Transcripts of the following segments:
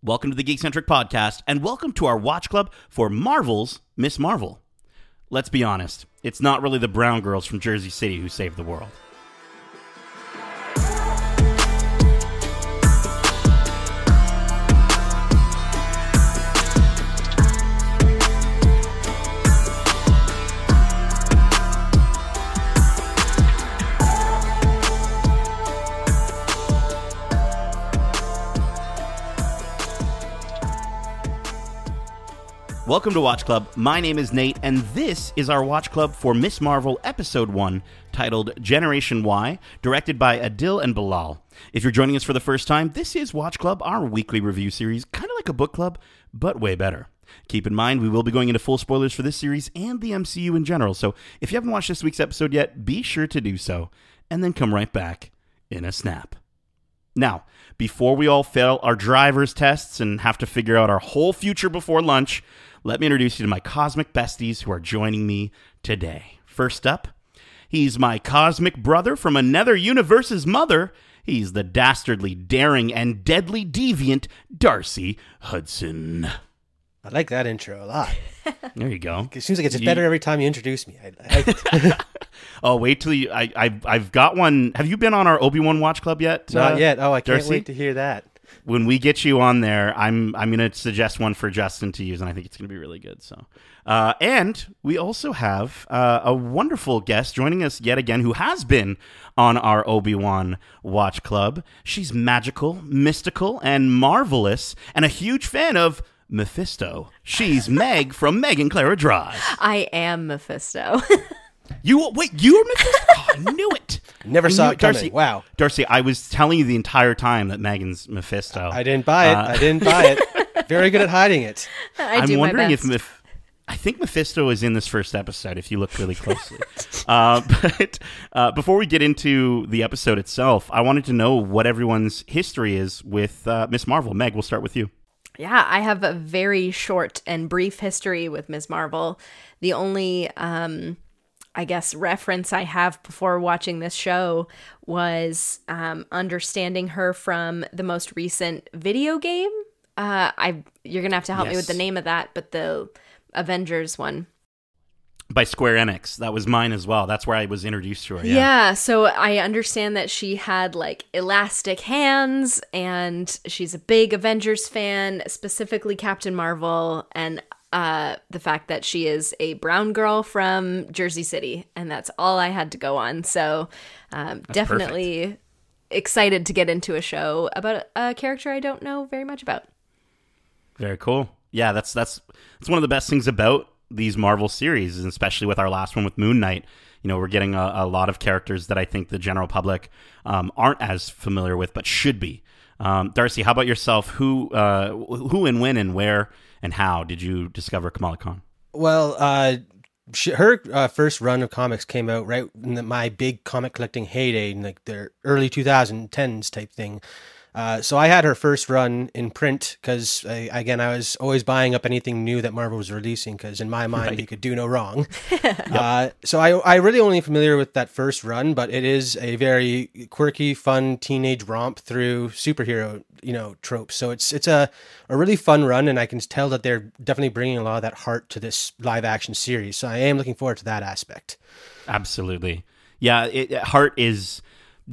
Welcome to the Geekcentric Podcast, and welcome to our watch club for Marvel's Miss Marvel. Let's be honest, it's not really the brown girls from Jersey City who saved the world. Welcome to Watch Club. My name is Nate, and this is our Watch Club for Miss Marvel Episode 1, titled Generation Why, directed by Adil and Bilall. If you're joining us for the first time, this is Watch Club, our weekly review series, kind of like a book club, but way better. Keep in mind, we will be going into full spoilers for this series and the MCU in general, so if you haven't watched this week's episode yet, be sure to do so, and then come right back in a snap. Now, before we all fail our driver's tests and have to figure out our whole future before lunch, let me introduce you to my cosmic besties who are joining me today. First up, he's my cosmic brother from another universe's mother. He's the dastardly, daring, and deadly deviant Darcy Hudson. I like that intro a lot. There you go. It seems like it's You- better every time you introduce me. I, I, Oh, wait till you. I, I, I've got one. Have you been on our Obi Wan watch club yet? not uh, yet. Oh, I can't Darcy? wait to hear that. When we get you on there, I'm I'm going to suggest one for Justin to use, and I think it's going to be really good. So, uh, and we also have uh, a wonderful guest joining us yet again, who has been on our Obi Wan Watch Club. She's magical, mystical, and marvelous, and a huge fan of Mephisto. She's Meg from Meg and Clara Drive. I am Mephisto. You wait, you were Mephisto? Oh, I knew it. Never saw it coming. Darcy. Wow. Darcy, I was telling you the entire time that Megan's Mephisto. I didn't buy it. Uh, I didn't buy it. Very good at hiding it. I am do wondering my if best. I think Mephisto is in this first episode. If you look really closely, uh, but uh, before we get into the episode itself, I wanted to know what everyone's history is with uh, Miss Marvel. Meg, we'll start with you. yeah, I have a very short and brief history with Ms. Marvel. The only, um, I guess, reference I have before watching this show was um, understanding her from the most recent video game. Uh, I you're gonna have to help me with the name of that, but the Avengers one. By Square Enix, that was mine as well. That's where I was introduced to her. Yeah. Yeah, so I understand that she had like elastic hands and she's a big Avengers fan, specifically Captain Marvel and uh the fact that she is a brown girl from Jersey City and that's all I had to go on. So um definitely excited to get into a show about a character I don't know very much about. very cool. Yeah, that's that's that's one of the best things about these Marvel series, and especially with our last one with Moon Knight. You know, we're getting a, a lot of characters that I think the general public um, aren't as familiar with, but should be. Um, Darcy, how about yourself? Who, uh, who, and when, and where, and how did you discover Kamala Khan? Well, uh, she, her uh, first run of comics came out right in the, my big comic collecting heyday in like the early 2010s type thing. Uh, so I had her first run in print because again I was always buying up anything new that Marvel was releasing because in my mind Right. you could do no wrong. uh, so I I really only familiar with that first run, but it is a very quirky, fun teenage romp through superhero you know tropes. So it's it's a a really fun run, and I can tell that they're definitely bringing a lot of that heart to this live action series. So I am looking forward to that aspect. Absolutely. Yeah, it, heart is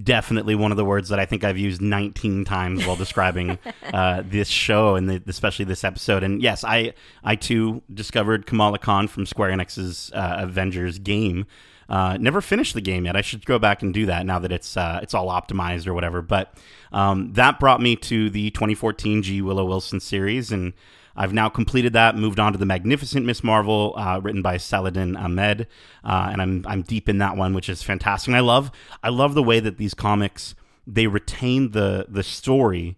definitely one of the words that I think I've used 19 times while describing uh, this show and the, especially this episode. And yes, I I too discovered Kamala Khan from Square Enix's uh, Avengers game. Uh, never finished the game yet. I should go back and do that now that it's uh, it's all optimized or whatever. But um, that brought me to the 2014 G Willow Wilson series, and I've now completed that, moved on to the Magnificent Miss Marvel, uh, written by Saladin Ahmed, uh, and I'm I'm deep in that one, which is fantastic. And I love I love the way that these comics they retain the the story,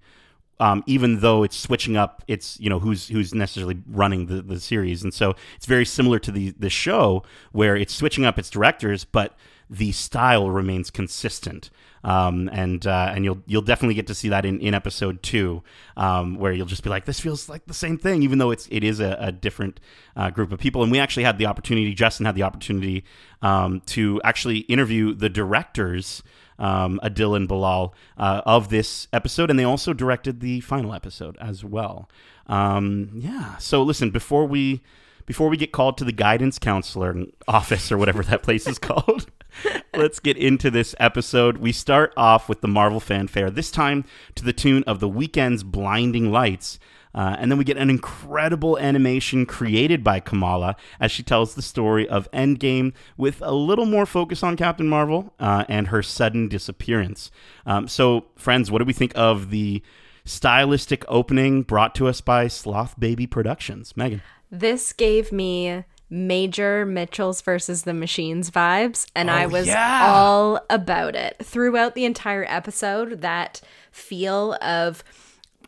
um, even though it's switching up. It's you know who's who's necessarily running the, the series, and so it's very similar to the the show where it's switching up its directors, but the style remains consistent. Um, and uh, and you'll you'll definitely get to see that in, in episode two, um, where you'll just be like, this feels like the same thing, even though it's it is a, a different uh, group of people. And we actually had the opportunity, Justin had the opportunity um, to actually interview the directors um, Adil and Bilall uh, of this episode, and they also directed the final episode as well. Um, yeah. So listen, before we before we get called to the guidance counselor office or whatever that place is called. Let's get into this episode. We start off with the Marvel fanfare, this time to the tune of The Weeknd's Blinding Lights. Uh, and then we get an incredible animation created by Kamala as she tells the story of Endgame with a little more focus on Captain Marvel uh, and her sudden disappearance. Um, so, friends, what do we think of the stylistic opening brought to us by Sloth Baby Productions? Megan. This gave me major Mitchells versus the Machines vibes, and Oh, I was yeah. all about it throughout the entire episode. That feel of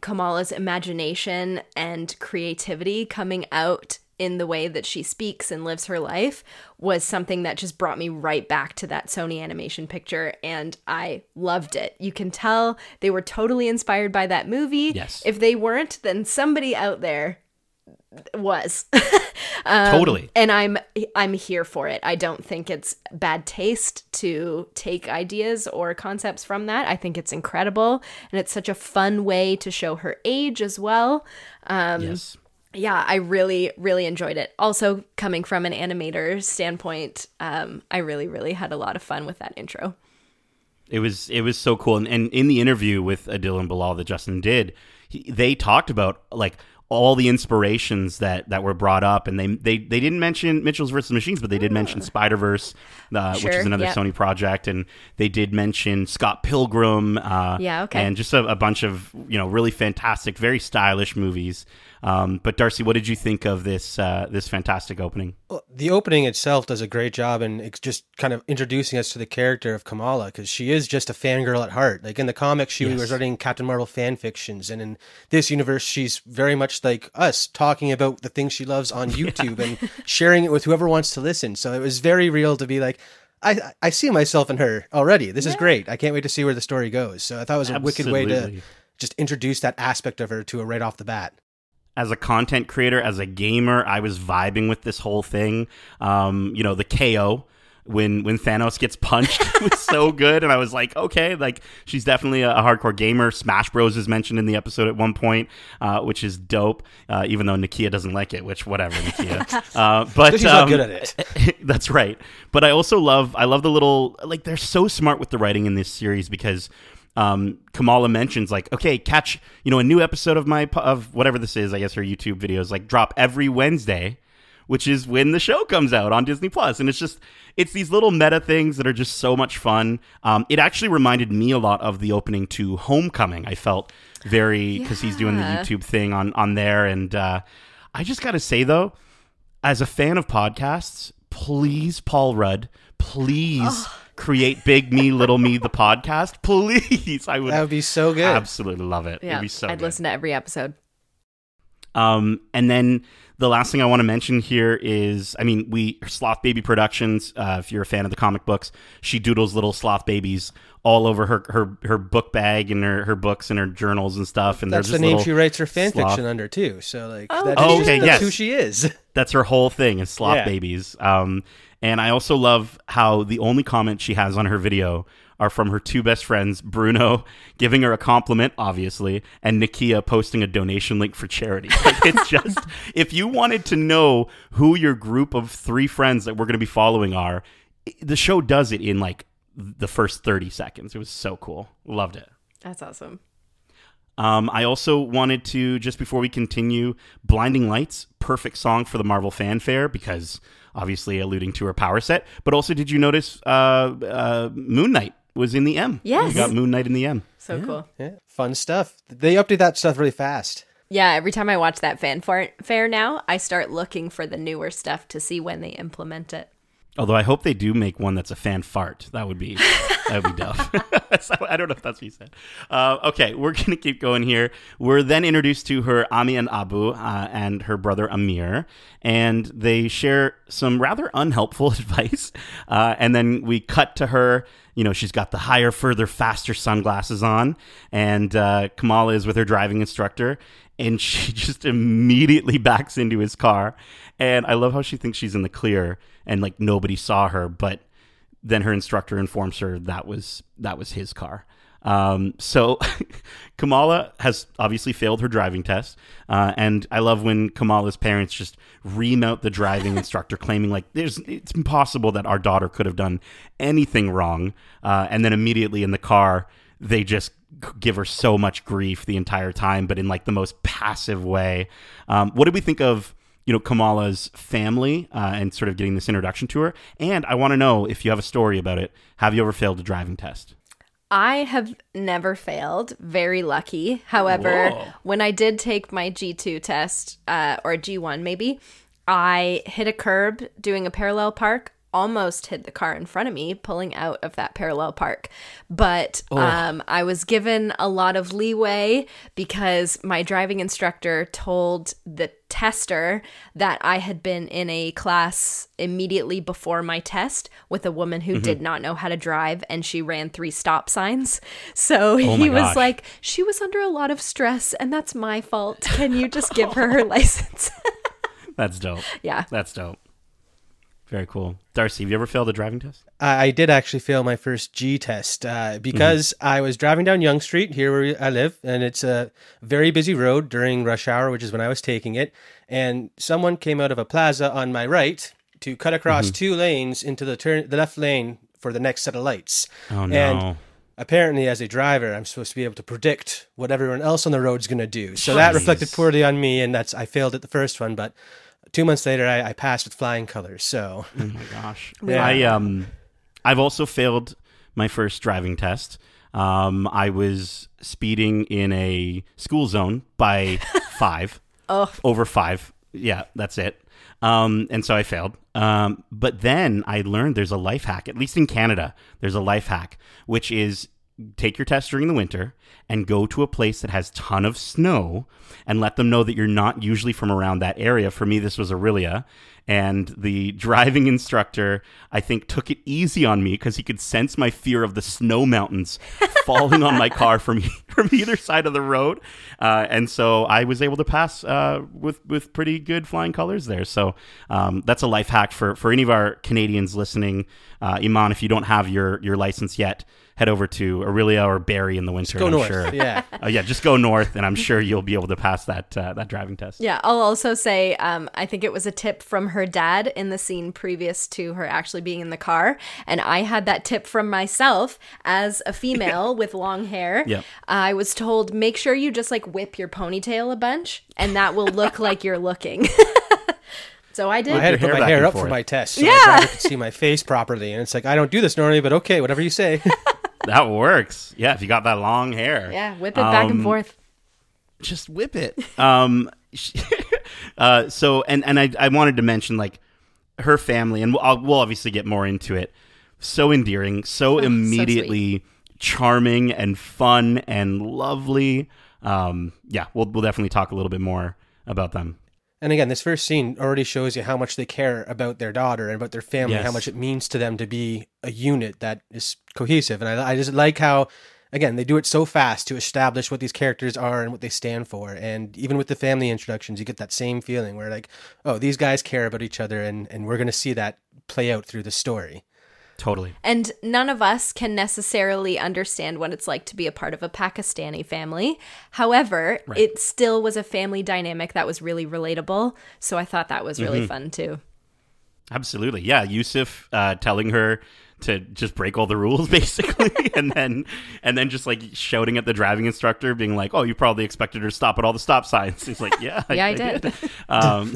Kamala's imagination and creativity coming out in the way that she speaks and lives her life was something that just brought me right back to that Sony animation picture and I loved it. You can tell they were totally inspired by that movie. Yes. If they weren't, then somebody out there was. totally. and I'm I'm here for it. I don't think it's bad taste to take ideas or concepts from that. I think it's incredible and it's such a fun way to show her age as well. Um yes. yeah, I really really enjoyed it. Also coming from an animator standpoint, um I really really had a lot of fun with that intro. It was it was so cool, and, and in the interview with Adil and Bilall that Justin did, he, they talked about like all the inspirations that that were brought up, and they they, they didn't mention Mitchell's versus Machines, but they did mention Spider Verse, uh, which is another yep. Sony project, and they did mention Scott Pilgrim, uh, Yeah, okay. and just a, a bunch of you know really fantastic, very stylish movies. Um, but Darcy, what did you think of this uh, this fantastic opening? Well, the opening itself does a great job in just kind of introducing us to the character of Kamala because she is just a fangirl at heart. Like in the comics, she Yes. was writing Captain Marvel fan fictions, and in this universe, she's very much like us, talking about the things she loves on YouTube and sharing it with whoever wants to listen. So it was very real to be like. I, I see myself in her already. This is great. I can't wait to see where the story goes. So I thought it was a wicked way to just introduce that aspect of her to her right off the bat. As a content creator, as a gamer, I was vibing with this whole thing. Um, you know, the KO when when Thanos gets punched was so good, and I was like, okay, like she's definitely a, a hardcore gamer. Smash Bros is mentioned in the episode at one point, uh, which is dope. Uh, even though Nakia doesn't like it, which whatever, Nakia. uh, but She's not um, good at it. that's right. But I also love I love the little like they're so smart with the writing in this series because um, Kamala mentions like, okay, catch you know a new episode of my of whatever this is. I guess her YouTube videos like drop every Wednesday, which is when the show comes out on Disney Plus, and it's just it's these little meta things that are just so much fun. Um, it actually reminded me a lot of the opening to Homecoming. I felt very because he's doing the YouTube thing on on there, and uh, I just got to say though as a fan of podcasts, please, Paul Rudd, please create Big Me, Little Me, the podcast. Please. I would That would be so good. absolutely love it. Yeah. It'd be so I'd good. listen to every episode. Um, and then the last thing I want to mention here is, I mean, we Sloth Baby Productions. Uh, if you're a fan of the comic books, she doodles little sloth babies all over her her, her book bag and her, her books and her journals and stuff. And That's they're the name she writes her fan sloth- fiction under too. So like, Oh, that's, Oh, just- okay, that's yes. who she is. That's her whole thing is sloth Yeah. babies. Um, and I also love how the only comment she has on her video are from her two best friends, Bruno giving her a compliment, obviously, and Nakia posting a donation link for charity. Like, it's just, if you wanted to know who your group of three friends that we're going to be following are, the show does it in like the first 30 seconds. It was so cool. Loved it. That's awesome. Um, I also wanted to, just before we continue, Blinding Lights, perfect song for the Marvel fanfare because obviously alluding to her power set. But also, did you notice uh, uh, Moon Knight was in the M? Yes. We got Moon Knight in the M. So cool. Yeah, fun stuff. They update that stuff really fast. Yeah, every time I watch that fanfare fair now, I start looking for the newer stuff to see when they implement it. Although I hope they do make one that's a fan fart. That would be That would be Duff. I don't know if that's what he said. Uh, okay, we're going to keep going here. We're then introduced to her Ami and Abu uh, and her brother Amir, and they share some rather unhelpful advice. Uh, and then we cut to her. You know, she's got the higher, further, faster sunglasses on, and uh, Kamala is with her driving instructor, and she just immediately backs into his car. And I love how she thinks she's in the clear and like nobody saw her, but then her instructor informs her that was that was his car. Um, so Kamala has obviously failed her driving test, uh, and I love when Kamala's parents just remount the driving instructor, claiming like there's it's impossible that our daughter could have done anything wrong, uh, and then immediately in the car they just give her so much grief the entire time, but in like the most passive way. Um, what did we think of? You know Kamala's family uh, and sort of getting this introduction to her, and I want to know if you have a story about it. Have you ever failed a driving test? I have never failed. Very lucky. However, Whoa. when I did take my G2 test, uh, or G1 maybe, I hit a curb doing a parallel park. Almost hit the car in front of me, pulling out of that parallel park. But um, I was given a lot of leeway because my driving instructor told the tester that I had been in a class immediately before my test with a woman who did not know how to drive and she ran three stop signs. So my he was gosh. like, She was under a lot of stress and that's my fault. Can you just give her her license? That's dope. yeah. That's dope. Very cool. Darcy, have you ever failed a driving test? I I did actually fail my first G test uh, because I was driving down Yonge Street here where I live, and it's a very busy road during rush hour, which is when I was taking it. And someone came out of a plaza on my right to cut across two lanes into the turn, the left lane for the next set of lights. Oh no. And apparently, as a driver, I'm supposed to be able to predict what everyone else on the road's going to do. So that reflected poorly on me, and that's I failed at the first one, but. Two months later, I, I passed with flying colors. So oh my gosh. Yeah. I um I've also failed my first driving test. Um I was speeding in a school zone by 5. Oh. Over 5. Yeah, that's it. Um and so I failed. Um but then I learned there's a life hack, at least in Canada. There's a life hack which is take your test during the winter and go to a place that has ton of snow and let them know that you're not usually from around that area. For me, this was Orillia. And the driving instructor, I think, took it easy on me because he could sense my fear of the snow mountains falling on my car from from either side of the road, uh, and so I was able to pass uh, with with pretty good flying colors there. So um, that's a life hack for for any of our Canadians listening. Uh, Iman, if you don't have your your license yet, head over to Orillia or Barrie in the winter. go I'm north. Sure, Yeah. uh, yeah, just go north, and I'm sure you'll be able to pass that uh, that driving test. Yeah, I'll also say um, I think it was a tip from her dad in the scene previous to her actually being in the car. And I had that tip from myself as a female with long hair. Yep. I was told make sure you just like whip your ponytail a bunch and that will look like you're looking. so I did. I had to put hair my hair up for forth. my test so Yeah. my driver could see my face properly. And it's like, I don't do this normally, but okay, whatever you say. That works. Yeah, if you got that long hair. yeah, whip it back and Um, forth. just whip it. Um, uh, so and and I I wanted to mention like her family, and we'll, we'll obviously get more into it. So endearing, so immediately charming and fun and lovely. Um, yeah, we'll we'll definitely talk a little bit more about them. And again, this first scene already shows you how much they care about their daughter and about their family, Yes. how much it means to them to be a unit that is cohesive. And I, I just like how, again, they do it so fast to establish what these characters are and what they stand for. And even with the family introductions, you get that same feeling where, like, oh, these guys care about each other, and, and we're going to see that play out through the story. Totally. And none of us can necessarily understand what it's like to be a part of a Pakistani family. However, it still was a family dynamic that was really relatable. So I thought that was really fun too. Absolutely. Yeah. Yusuf uh, telling her to just break all the rules basically and then and then just like shouting at the driving instructor being like oh you probably expected her to stop at all the stop signs. He's like yeah Yeah, I did. um,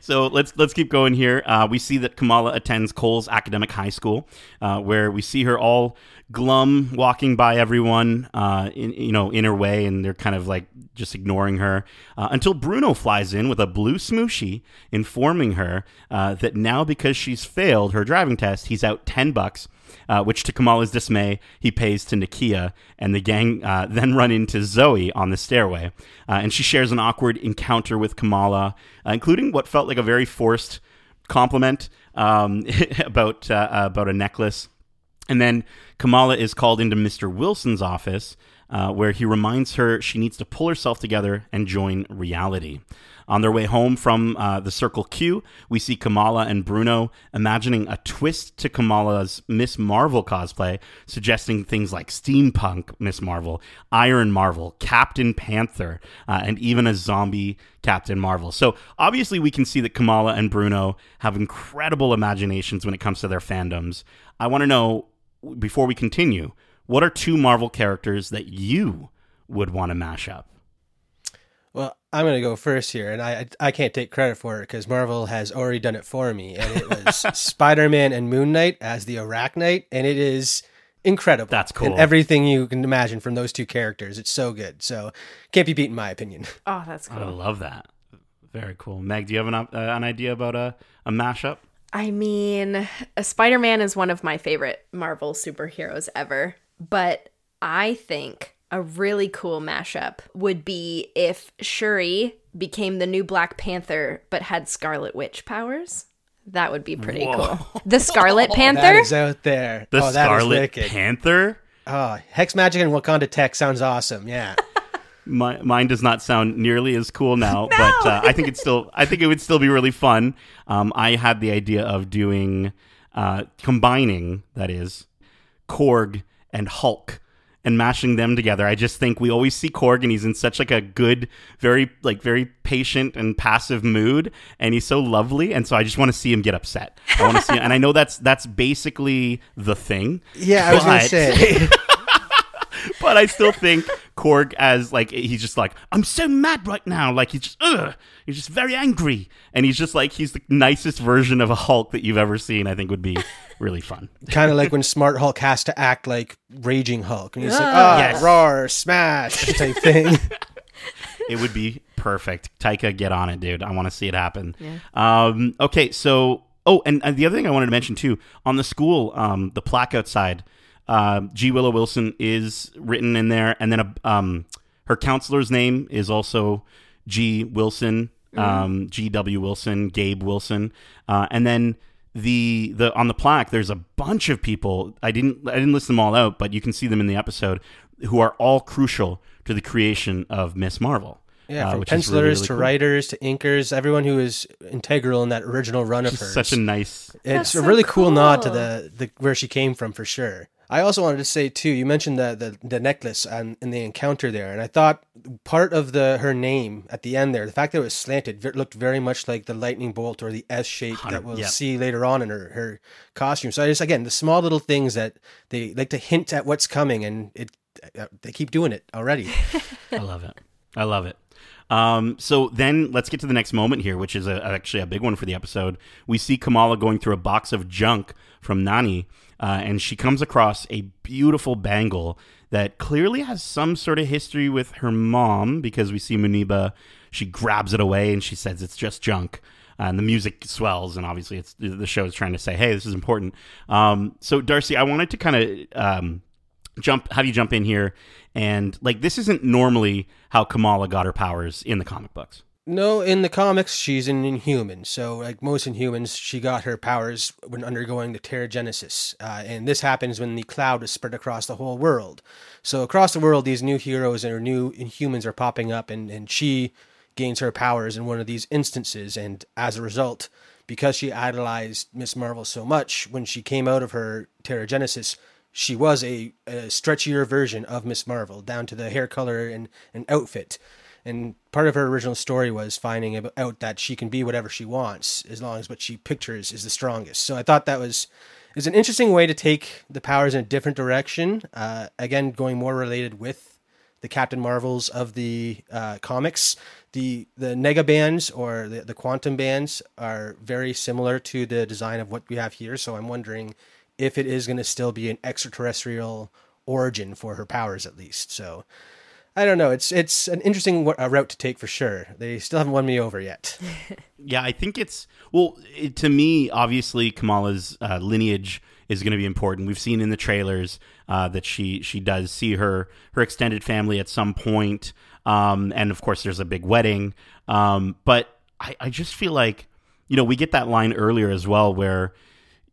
so let's let's keep going here. Uh, we see that kamala attends cole's academic high school uh, where we see her all glum, walking by everyone, uh, in you know in her way, and they're kind of like just ignoring her uh, until Bruno flies in with a blue smooshie, informing her uh, that now because she's failed her driving test, he's out ten bucks. Uh, which, to Kamala's dismay, he pays to Nakia, and the gang uh, then run into Zoe on the stairway. Uh, and she shares an awkward encounter with Kamala, including what felt like a very forced compliment um, about about a necklace. And then Kamala is called into Mr. Wilson's office, uh, where he reminds her she needs to pull herself together and join reality. On their way home from uh, the Circle Q, we see Kamala and Bruno imagining a twist to Kamala's Miss Marvel cosplay, suggesting things like steampunk Miss Marvel, Iron Marvel, Captain Panther, uh, and even a zombie Captain Marvel. So obviously, we can see that Kamala and Bruno have incredible imaginations when it comes to their fandoms. I want to know, before we continue, what are two Marvel characters that you would want to mash up? Well, I'm going to go first here, and I I can't take credit for it because Marvel has already done it for me, and it was Spider Man and Moon Knight as the Arachknight, and it is incredible. That's cool. And everything you can imagine from those two characters, it's so good. So can't be beat in my opinion. Oh, that's cool. I love that. Very cool. Meg, do you have an, uh, an idea about a, a mashup? I mean, uh, Spider Man is one of my favorite Marvel superheroes ever, but I think a really cool mashup would be if Shuri became the new Black Panther but had Scarlet Witch powers. That would be pretty Whoa. cool. The Scarlet Panther? is out there. The oh, Scarlet wicked. Panther? Oh, Hex Magic and Wakanda Tech sounds awesome. Yeah. My, mine does not sound nearly as cool now, but uh, I think it's still. I think it would still be really fun. Um, I had the idea of doing uh, combining that is Korg and Hulk and mashing them together. I just think we always see Korg and he's in such like a good, very like very patient and passive mood, and he's so lovely, and so I just want to see him get upset. I want to see, him, and I know that's that's basically the thing. Yeah, I was going to say. but I still think Korg as like he's just like I'm so mad right now. Like he's just ugh, he's just very angry, and he's just like he's the nicest version of a Hulk that you've ever seen. I think would be really fun. kind of like when Smart Hulk has to act like Raging Hulk, and he's like, Ah. "Ah, Yes. roar, smash," type thing. It would be perfect. Taika, get on it, dude. I want to see it happen. Um, okay, so oh, and, and the other thing I wanted to mention too on the school, um, the plaque outside, uh, G Willow Wilson is written in there, and then a, um, her counselor's name is also G Wilson, um, G W Wilson, Gabe Wilson, uh, and then the the on the plaque there's a bunch of people i didn't i didn't list them all out but you can see them in the episode who are all crucial to the creation of miss marvel Yeah, uh, from which is pencilers really, really to cool. writers to inkers, everyone who is integral in that original run of She's hers. such a nice it's That's a so really cool. nod to the, the where she came from for sure. I also wanted to say too. You mentioned the the, the necklace and, and the encounter there, and I thought part of the her name at the end there, the fact that it was slanted, ve- looked very much like the lightning bolt or the S shape that we'll yeah. see later on in her her costume. So I just again the small little things that they like to hint at what's coming, and it uh, they keep doing it already. i love it i love it um, so then let's get to the next moment here which is a, actually a big one for the episode we see kamala going through a box of junk from nani uh, and she comes across a beautiful bangle that clearly has some sort of history with her mom because we see muniba she grabs it away and she says it's just junk. And the music swells and obviously it's the show is trying to say hey this is important. Um, so darcy i wanted to kind of um, jump have you jump in here and like this isn't normally how kamala got her powers in the comic books No, in the comics, she's an inhuman. So, like most inhumans, she got her powers when undergoing the Terrigenesis. Uh, and this happens when the cloud is spread across the whole world. So, across the world, these new heroes or new inhumans are popping up, and, and she gains her powers in one of these instances. And as a result, because she idolized Miss Marvel so much, when she came out of her Terrigenesis, she was a, a stretchier version of Miss Marvel, down to the hair color and, and outfit. And part of her original story was finding out that she can be whatever she wants as long as what she pictures is the strongest. So I thought that was is an interesting way to take the powers in a different direction. Uh, again, going more related with the Captain Marvels of the uh, comics. The the nega bands or the, the quantum bands are very similar to the design of what we have here. So I'm wondering if it is going to still be an extraterrestrial origin for her powers, at least. So I don't know. It's it's an interesting route to take for sure. They still haven't won me over yet. yeah, I think it's well it, to me. Obviously, Kamala's uh, lineage is going to be important. We've seen in the trailers uh, that she she does see her her extended family at some point, um, and of course, there's a big wedding. Um, but I, I just feel like you know we get that line earlier as well where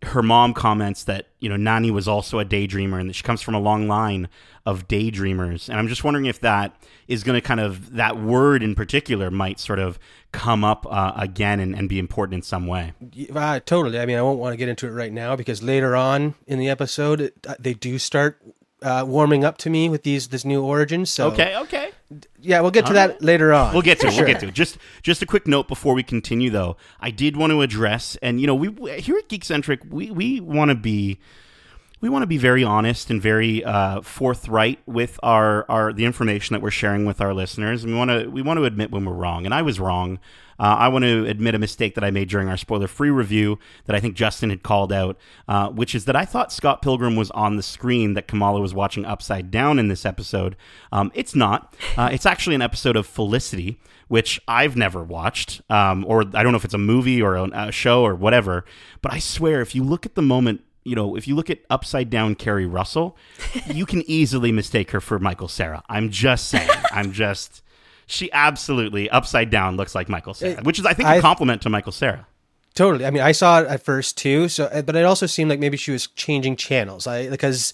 her mom comments that you know Nani was also a daydreamer and that she comes from a long line of daydreamers and I'm just wondering if that is going to kind of that word in particular might sort of come up uh, again and, and, be important in some way. Uh, totally. I mean, I won't want to get into it right now because later on in the episode, it, uh, they do start uh, warming up to me with these this new origin. So okay, okay, yeah, we'll get to All that right. later on. We'll get to it. We'll get to it. Just just a quick note before we continue, though. I did want to address, and you know, we here at Geekcentric, we we want to be we want to be very honest and very uh, forthright with our, our the information that we're sharing with our listeners, and we want to we want to admit when we're wrong. And I was wrong. Uh, I want to admit a mistake that I made during our spoiler free review that I think Justin had called out, uh, which is that I thought Scott Pilgrim was on the screen that Kamala was watching upside down in this episode. Um, it's not. Uh, it's actually an episode of Felicity which I've never watched, um, or I don't know if it's a movie or a, show or whatever. But I swear, if you look at the moment you know, if you look at upside down Keri Russell, you can easily mistake her for Michael Cera. I'm just saying. I'm just. She absolutely upside down looks like Michael Cera, which is, I think, a compliment to Michael Cera. Totally. I mean, I saw it at first too. So, uh, but it also seemed like maybe she was changing channels. I because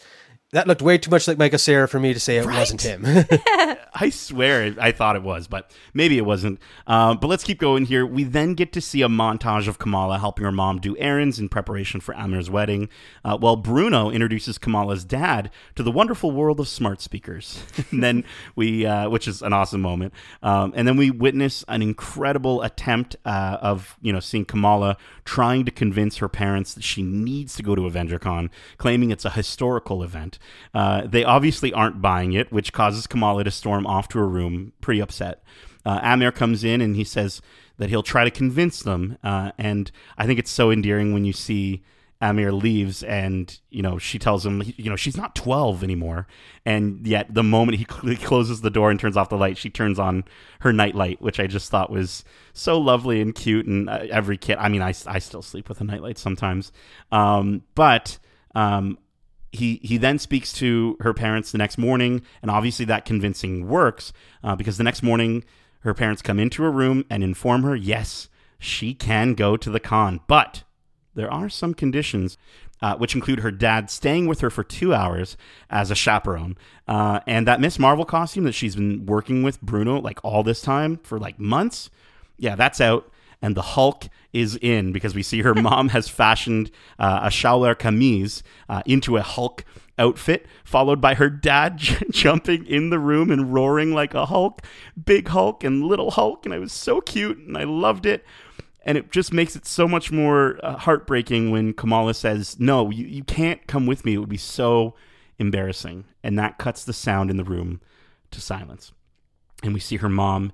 that looked way too much like Michael Cera for me to say it right? wasn't him. I swear I thought it was, but maybe it wasn't. Uh, but let's keep going here. We then get to see a montage of Kamala helping her mom do errands in preparation for Amir's wedding, uh, while Bruno introduces Kamala's dad to the wonderful world of smart speakers. and then we, uh, which is an awesome moment, um, and then we witness an incredible attempt uh, of you know seeing Kamala trying to convince her parents that she needs to go to AvengerCon, claiming it's a historical event. Uh, they obviously aren't buying it, which causes Kamala to storm off to her room, pretty upset. Uh, Amir comes in and he says that he'll try to convince them. Uh, and I think it's so endearing when you see Amir leaves and, you know, she tells him, you know, she's not 12 anymore. And yet the moment he, cl- closes the door and turns off the light, she turns on her nightlight, which I just thought was so lovely and cute. And uh, every kid, I mean, I, I still sleep with a nightlight sometimes. Um, but um, he he then speaks to her parents the next morning, and obviously that convincing works uh, because the next morning her parents come into her room and inform her, yes, she can go to the con, but there are some conditions. Uh, which include her dad staying with her for two hours as a chaperone, uh, and that Miss Marvel costume that she's been working with Bruno like all this time for like months. Yeah, that's out and the Hulk is in because we see her mom has fashioned uh, a shalwar kameez uh, into a Hulk outfit, followed by her dad j- jumping in the room and roaring like a Hulk, big Hulk and little Hulk, and I was so cute and I loved it. And it just makes it so much more uh, heartbreaking when Kamala says, "No, you, you can't come with me. It would be so embarrassing." And that cuts the sound in the room to silence. And we see her mom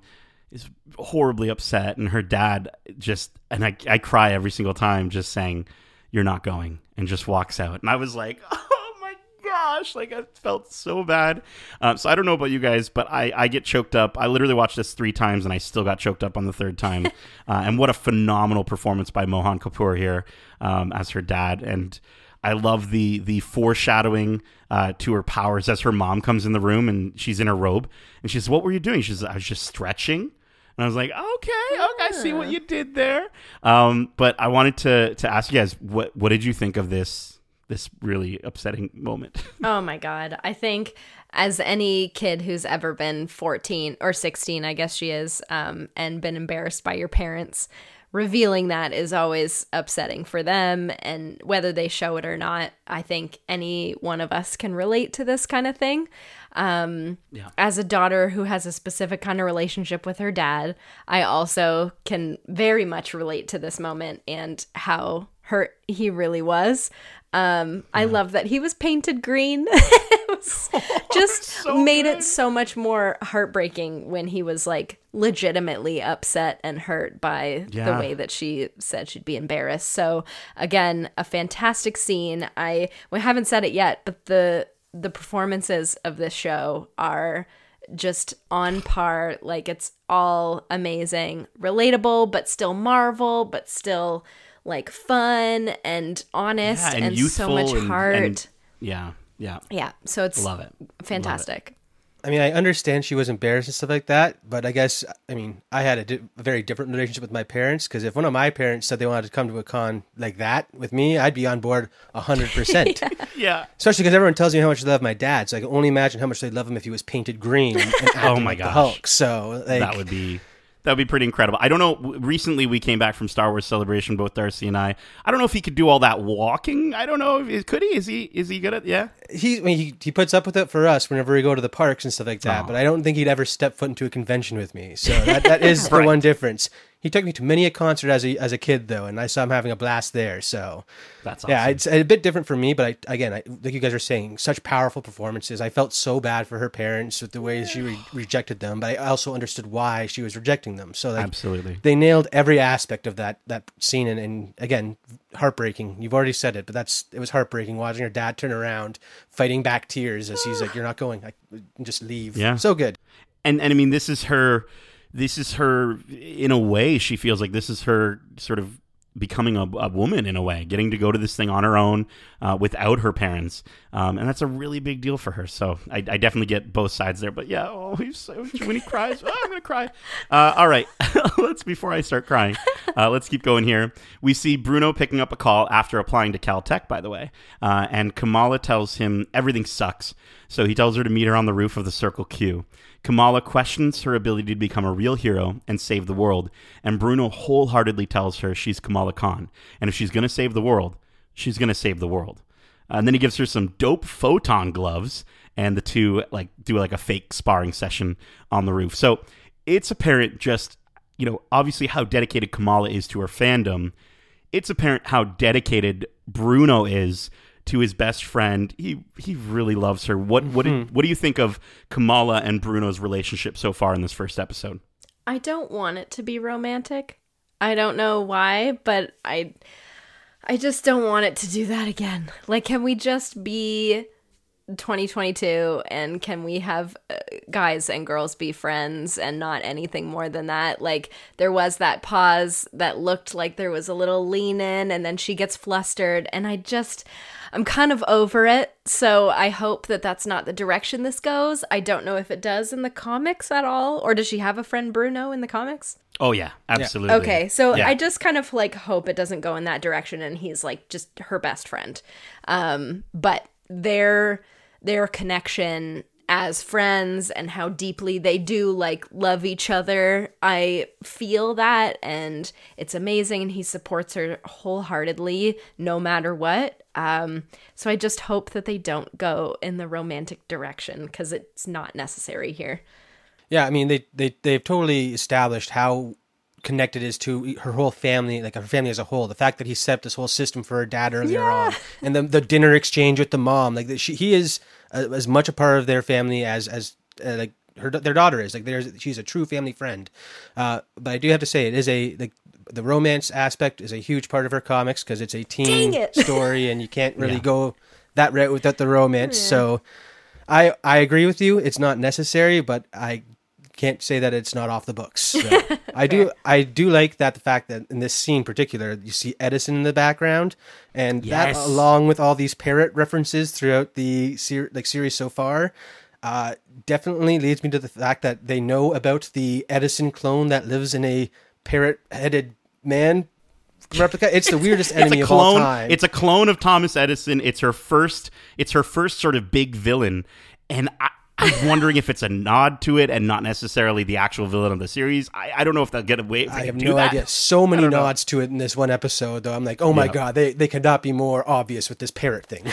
is horribly upset, and her dad just and I I cry every single time just saying, "You're not going," and just walks out. And I was like, "Oh my gosh!" Like I felt so bad. Um, so I don't know about you guys, but I I get choked up. I literally watched this three times, and I still got choked up on the third time. uh, and what a phenomenal performance by Mohan Kapoor here um, as her dad and. I love the the foreshadowing uh, to her powers as her mom comes in the room and she's in her robe and she says, "What were you doing?" She says, "I was just stretching." And I was like, okay, okay, I see what you did there. Um, but I wanted to to ask you guys, what what did you think of this this really upsetting moment? oh my god, I think as any kid who's ever been 14 or 16, I guess she is, um, and been embarrassed by your parents, revealing that is always upsetting for them. And whether they show it or not, I think any one of us can relate to this kind of thing. Um, yeah. As a daughter who has a specific kind of relationship with her dad, I also can very much relate to this moment and how hurt he really was. Um, I love that he was painted green. was just so made good. it so much more heartbreaking when he was like legitimately upset and hurt by the way that she said she'd be embarrassed. So again, a fantastic scene. I we haven't said it yet, but the the performances of this show are just on par like it's all amazing relatable but still marvel but still like fun and honest Yeah, and, youthful so much and- heart and- yeah, yeah. yeah so it's Love it. fantastic I mean, I understand she was embarrassed and stuff like that, but I guess I mean I had a, di- a very different relationship with my parents because if one of my parents said they wanted to come to a con like that with me, I'd be on board hundred percent. Yeah. Especially because everyone tells me how much they love my dad, so I can only imagine how much they'd love him if he was painted green and acting Oh my like the. Hulk. So like, that would be that would be pretty incredible. I don't know. Recently, we came back from Star Wars Celebration, both Darcy and I. I don't know if he could do all that walking. I don't know. If, could he? Is he? Is he good at? Yeah. he, I mean, he he puts up with it for us whenever we go to the parks and stuff like that. Oh. But I don't think he'd ever step foot into a convention with me. So that, that is the one difference. He took me to many a concert as a as a kid though, and I saw him having a blast there. So That's yeah, it's a bit different for me. But I, again, I, like you guys are saying, such powerful performances. I felt so bad for her parents with the way she re- rejected them, but I also understood why she was rejecting them. So like, Absolutely. they nailed every aspect of that that scene and, and again heartbreaking you've already said it but that's it was heartbreaking watching her dad turn around fighting back tears as he's like you're not going I, just leave Yeah. so good and and I mean, this is her. This is her. In a way, she feels like this is her sort of becoming a, a woman in a way, getting to go to this thing on her own uh, without her parents, um, and that's a really big deal for her. So I, I definitely get both sides there. But yeah, oh, so, when he cries, oh, I'm gonna cry. Uh, all right, let's before I start crying, uh, let's keep going here. We see Bruno picking up a call after applying to Caltech, by the way, uh, and Kamala tells him everything sucks. So he tells her to meet her on the roof of the Circle Q. Kamala questions her ability to become a real hero and save the world, and Bruno wholeheartedly tells her she's Kamala Khan, and if she's going to save the world, she's going to save the world. and then he gives her some dope photon gloves, and the two like do like a fake sparring session on the roof. So it's apparent just you know obviously how dedicated Kamala is to her fandom. It's apparent how dedicated Bruno is to his best friend. He he really loves her. What what did, hmm. what do you think of Kamala and Bruno's relationship so far in this first episode? I don't want it to be romantic. I don't know why, but I I just don't want it to do that again. Like can we just be 2022 and can we have uh, guys and girls be friends and not anything more than that? Like there was that pause that looked like there was a little lean in and then she gets flustered and I just I'm kind of over it. So I hope that that's not the direction this goes. I don't know if it does in the comics at all or does she have a friend Bruno in the comics? Oh yeah, absolutely. Okay, so Yeah. I just kind of like hope it doesn't go in that direction and he's like just her best friend. Um, but their their connection as friends and how deeply they do like love each other, I feel that and it's amazing and he supports her wholeheartedly no matter what. Um, so I just hope that they don't go in the romantic direction because it's not necessary here. Yeah, I mean they they they've totally established how connected it is to her whole family, like her family as a whole. The fact that he set up this whole system for her dad earlier on, and the the dinner exchange with the mom, like that she he is uh, as much a part of their family as as uh, like her their daughter is. Like there's she's a true family friend. Uh, but I do have to say it is a like the romance aspect is a huge part of her comics because it's a teen it. story, and you can't really Yeah. go that route without the romance. So. I I agree with you. It's not necessary, but I can't say that it's not off the books. So I do I do like that the fact that in this scene in particular you see Edison in the background, and Yes. that along with all these parrot references throughout the ser- like series so far. Uh, definitely leads me to the fact that they know about the Edison clone that lives in a parrot-headed man replica. It's the weirdest it's enemy a of all clone. time. It's a clone of Thomas Edison. It's her first. It's her first sort of big villain, and I, I'm wondering if it's a nod to it and not necessarily the actual villain of the series. I, I don't know if they'll get away. If they I have no that. idea. So many don't know. nods to it in this one episode, though. I'm like, oh my Yeah. god, they they could not be more obvious with this parrot thing.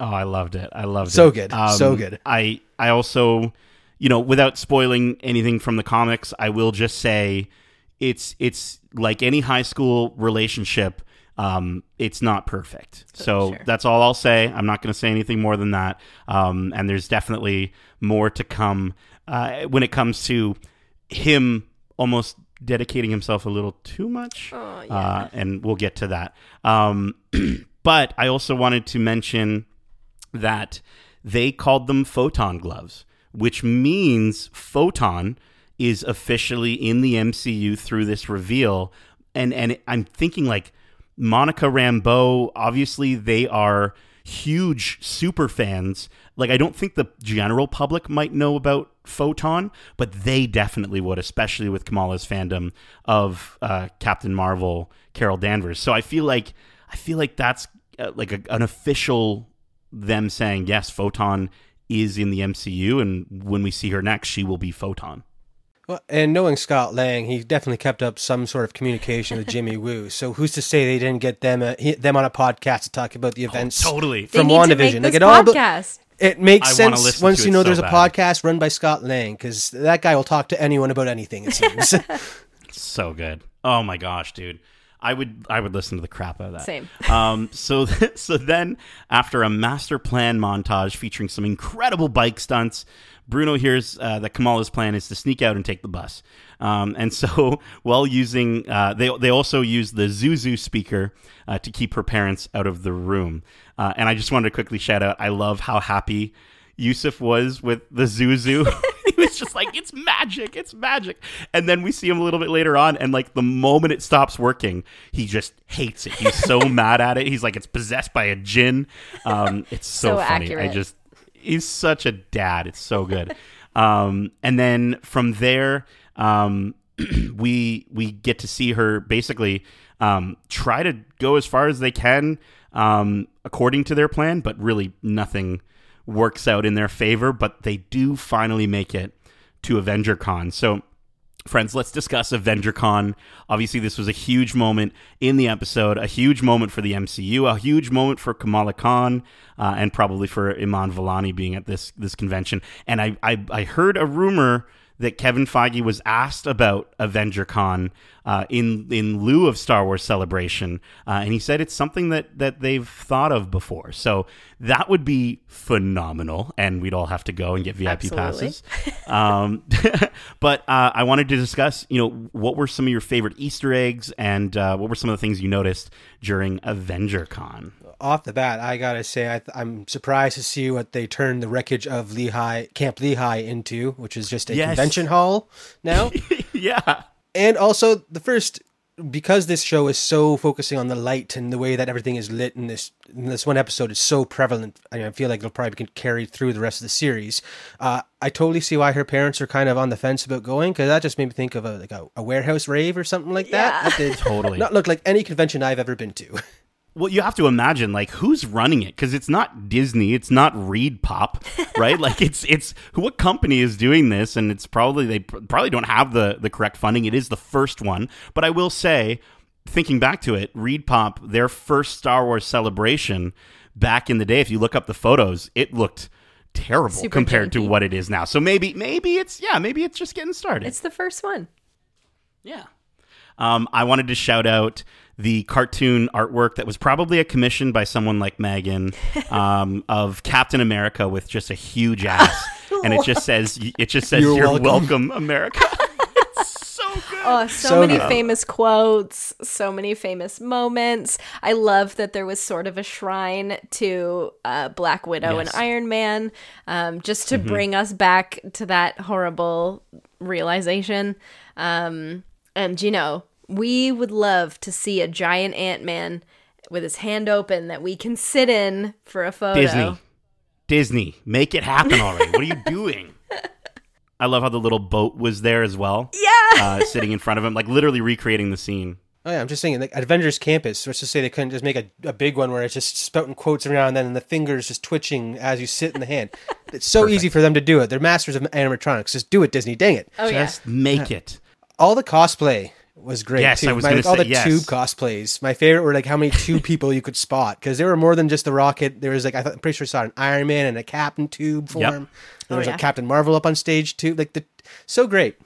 Oh, I loved it. I loved So it. So good. Um, so good. I I also, you know, without spoiling anything from the comics, I will just say it's it's like any high school relationship. Um, it's not perfect. So Sure. that's all I'll say. I'm not going to say anything more than that. Um, and there's definitely more to come uh, when it comes to him almost dedicating himself a little too much. Oh, yeah. uh, and we'll get to that. Um, but I also wanted to mention that they called them photon gloves, which means photon is officially in the MCU through this reveal. And and I'm thinking like Monica Rambeau, obviously they are huge super fans. Like I don't think the general public might know about Photon, but they definitely would, especially with Kamala's fandom of uh, Captain Marvel, Carol Danvers. So I feel like I feel like that's uh, like a, an official them saying yes, Photon is in the MCU, and when we see her next, she will be Photon. Well, and knowing Scott Lang, he definitely kept up some sort of communication with Jimmy Woo. So who's to say they didn't get them a, he- them on a podcast to talk about the oh, events totally. They from to WandaVision? like it all podcast. it makes I sense once you know so there's a bad. podcast run by Scott Lang because that guy will talk to anyone about anything. It seems. So good. Oh my gosh, dude. I would I would listen to the crap out of that. Same. Um, so so then after a master plan montage featuring some incredible bike stunts, Bruno hears uh, that Kamala's plan is to sneak out and take the bus. Um, and so while using uh, they they also use the Zuzu speaker uh, to keep her parents out of the room. Uh, and I just wanted to quickly shout out. I love how happy Yusuf was with the Zuzu. he was just like, it's magic, it's magic. And then we see him a little bit later on, and like the moment it stops working, he just hates it. He's so mad at it. He's like, it's possessed by a jin. Um, it's so, So funny. accurate. I just, he's such a dad. It's so good. um, and then from there, um, we we get to see her basically um, try to go as far as they can um, according to their plan, but really nothing works out in their favor. But they do finally make it to Avenger Con. So friends, let's discuss Avenger Con. Obviously, this was a huge moment in the episode, a huge moment for the MCU, a huge moment for Kamala Khan, uh, and probably for Iman Vellani being at this this convention. And I, I I heard a rumor that Kevin Feige was asked about Avenger Con uh, in in lieu of Star Wars Celebration, uh, and he said it's something that that they've thought of before. So that would be phenomenal, and we'd all have to go and get VIP Absolutely. passes. Um, but uh, I wanted to discuss, you know, what were some of your favorite Easter eggs, and uh, what were some of the things you noticed during Avenger Con? Off the bat, I gotta say I, I'm surprised to see what they turned the wreckage of Lehigh Camp Lehigh into, which is just a Yes. convention hall now. yeah, and also the first because this show is so focusing on the light and the way that everything is lit in this in this one episode is so prevalent I, mean, I feel like it'll probably be carried through the rest of the series uh, i totally see why her parents are kind of on the fence about going because that just made me think of a like a, a warehouse rave or something like that Yeah. that did Totally. not look like any convention i've ever been to Well, you have to imagine like who's running it because it's not Disney, it's not ReedPop, right? like it's it's what company is doing this, and it's probably they probably don't have the the correct funding. It is the first one, but I will say, thinking back to it, ReedPop, their first Star Wars celebration back in the day, if you look up the photos, it looked terrible Super compared to what it is now. So maybe maybe it's yeah, maybe it's just getting started. It's the first one. Yeah. Um, I wanted to shout out the cartoon artwork that was probably a commission by someone like Megan um, of Captain America with just a huge ass, and it just says it just says You're you're, welcome." welcome. America. it's so good. Oh, so, So many good. famous quotes, so many famous moments. I love that there was sort of a shrine to uh, Black Widow Yes. and Iron Man, um, just to bring us back to that horrible realization. Um, and, you know, we would love to see a giant Ant Man with his hand open that we can sit in for a photo. Disney, Disney, make it happen already. what are you doing? I love how the little boat was there as well. Yeah. uh, sitting in front of him, like literally recreating the scene. oh yeah i'm just saying like avengers campus let's just say they couldn't just make a, a big one where it's just spouting quotes around and then and the fingers just twitching as you sit in the hand it's so easy for them to do it they're masters of animatronics just do it disney dang it Oh, yeah. Just make it. all the cosplay was great Yes, too. I was My- gonna like, all the yes. tube cosplays. My favorite were like how many tube people you could spot because there were more than just the rocket. There was like I thought, I'm pretty sure I saw an Iron Man and a Captain tube form. Yep. There Oh, was yeah. a Captain Marvel up on stage too. Like the so great.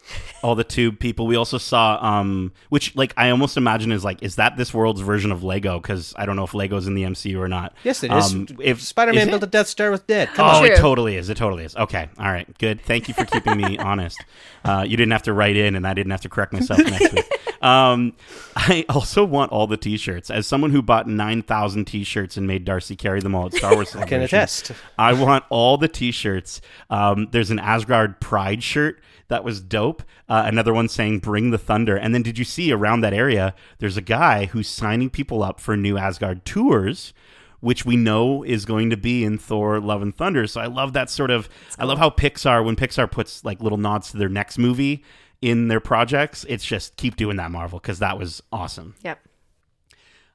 all the tube people. We also saw, um, which like I almost imagine is like, is that this world's version of Lego? Because I don't know if Lego's in the MCU or not. Yes, it is. Um, if Spider-Man is it? built a Death Star with dead. Come Oh, on. it totally is. It totally is. Okay. All right. Good. Thank you for keeping me honest. Uh, you didn't have to write in, and I didn't have to correct myself next week. Um, I also want all the T-shirts. As someone who bought nine thousand T-shirts and made Darcy carry them all at Star Wars, I can attest. I want all the T-shirts. Um, there's an Asgard Pride shirt that was dope. Uh, another one saying "Bring the Thunder." And then did you see around that area? There's a guy who's signing people up for new Asgard tours. Which we know is going to be in Thor: Love and Thunder. So I love that sort of. I love how Pixar, when Pixar puts like little nods to their next movie in their projects, it's just keep doing that, Marvel, because that was awesome. Yep.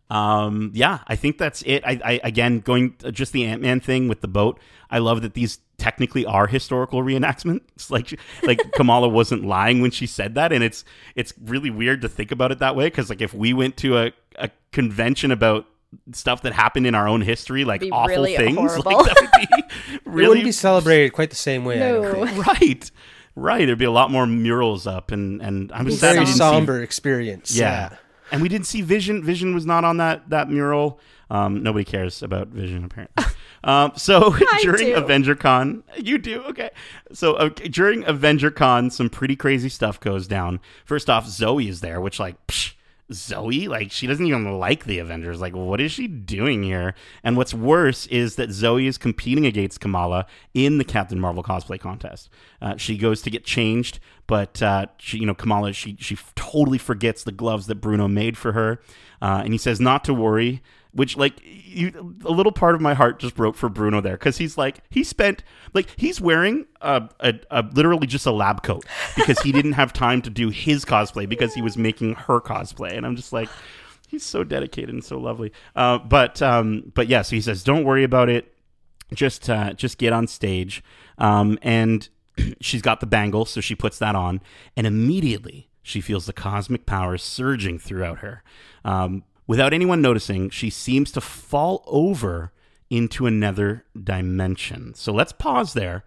Um, yeah, I think that's it. I, I again going uh, just the Ant Man thing with the boat. I love that these technically are historical reenactments. Like like Kamala wasn't lying when she said that, and it's it's really weird to think about it that way because like if we went to a, a convention about stuff that happened in our own history, like Be awful really things, horrible. like that would be It really wouldn't be celebrated quite the same way. I don't No. think. right. Right, there'd be a lot more murals up, and and I'm sad Very didn't see somber experience. yeah. And we didn't see Vision. Vision was not on that that mural. Um, nobody cares about Vision apparently. um, so during do. Avenger Con, you do okay. So uh, during Avenger Con, some pretty crazy stuff goes down. First off, Zoe is there, which like. Psh, Zoe, like she doesn't even like the Avengers. Like, what is she doing here? And what's worse is that Zoe is competing against Kamala in the Captain Marvel cosplay contest. Uh, she goes to get changed, but uh, she, you know, Kamala, she she totally forgets the gloves that Bruno made for her, uh, and he says not to worry. Which, like, you, a little part of my heart just broke for Bruno there because he's like, he spent, like, he's wearing a, a, a literally just a lab coat because he didn't have time to do his cosplay because he was making her cosplay, and I'm just like, he's so dedicated and so lovely. Uh, but um, but yeah, so he says, don't worry about it. Just uh, just get on stage. Um, and she's got the bangle, so she puts that on, and immediately she feels the cosmic powers surging throughout her. Um, without anyone noticing, she seems to fall over into another dimension. So let's pause there.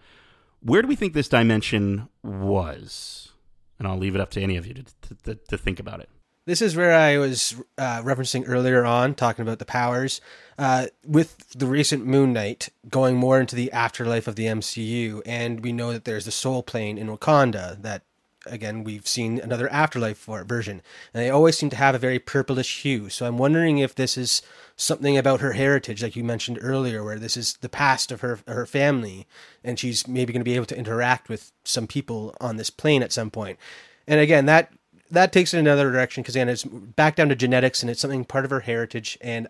Where do we think this dimension was? And I'll leave it up to any of you to, to, to, think about it. This is where I was uh, referencing earlier on, talking about the powers. Uh, with the recent Moon Knight going more into the afterlife of the MCU, and we know that there's the Soul Plane in Wakanda that, again, we've seen another afterlife version, and they always seem to have a very purplish hue. So I'm wondering if this is something about her heritage, like you mentioned earlier, where this is the past of her her family, and she's maybe going to be able to interact with some people on this plane at some point. And again, that that takes it in another direction because again, it's back down to genetics and it's something part of her heritage, and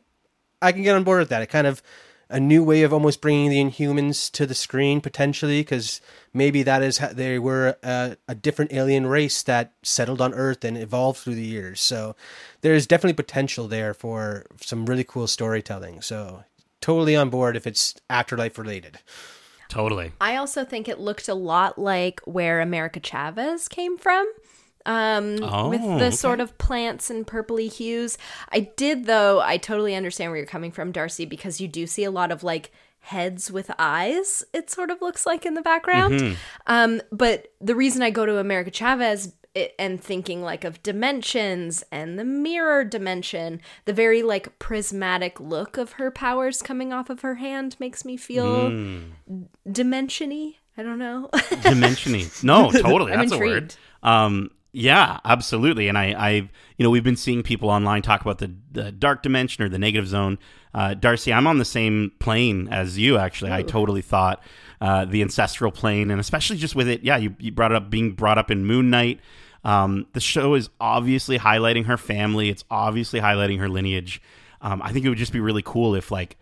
I can get on board with that. It kind of a new way of almost bringing the Inhumans to the screen potentially because maybe that is how they were a, a different alien race that settled on Earth and evolved through the years. So there's definitely potential there for some really cool storytelling. So totally on board if it's afterlife related. Totally. I also think it looked a lot like where America Chavez came from. Um, Oh, with the okay. sort of plants and purpley hues. I did though, I totally understand where you're coming from, Darcy, because you do see a lot of like heads with eyes, it sort of looks like in the background. Mm-hmm. Um, but the reason I go to America Chavez and thinking like of dimensions and the mirror dimension, the very like prismatic look of her powers coming off of her hand makes me feel Mm. dimensiony. I don't know. dimensiony No, totally. That's a word. Um, yeah, absolutely. And I, I, you know, we've been seeing people online talk about the, the dark dimension or the negative zone. Uh, Darcy, I'm on the same plane as you. Actually, I totally thought uh, the ancestral plane, and especially just with it. Yeah, you, you brought it up being brought up in Moon Knight. Um, the show is obviously highlighting her family. It's obviously highlighting her lineage. Um, I think it would just be really cool if like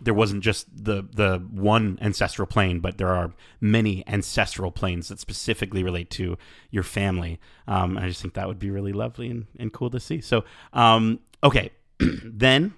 there wasn't just the the one ancestral plane, but there are many ancestral planes that specifically relate to your family. Um, I just think that would be really lovely and, and cool to see. So, um, okay, then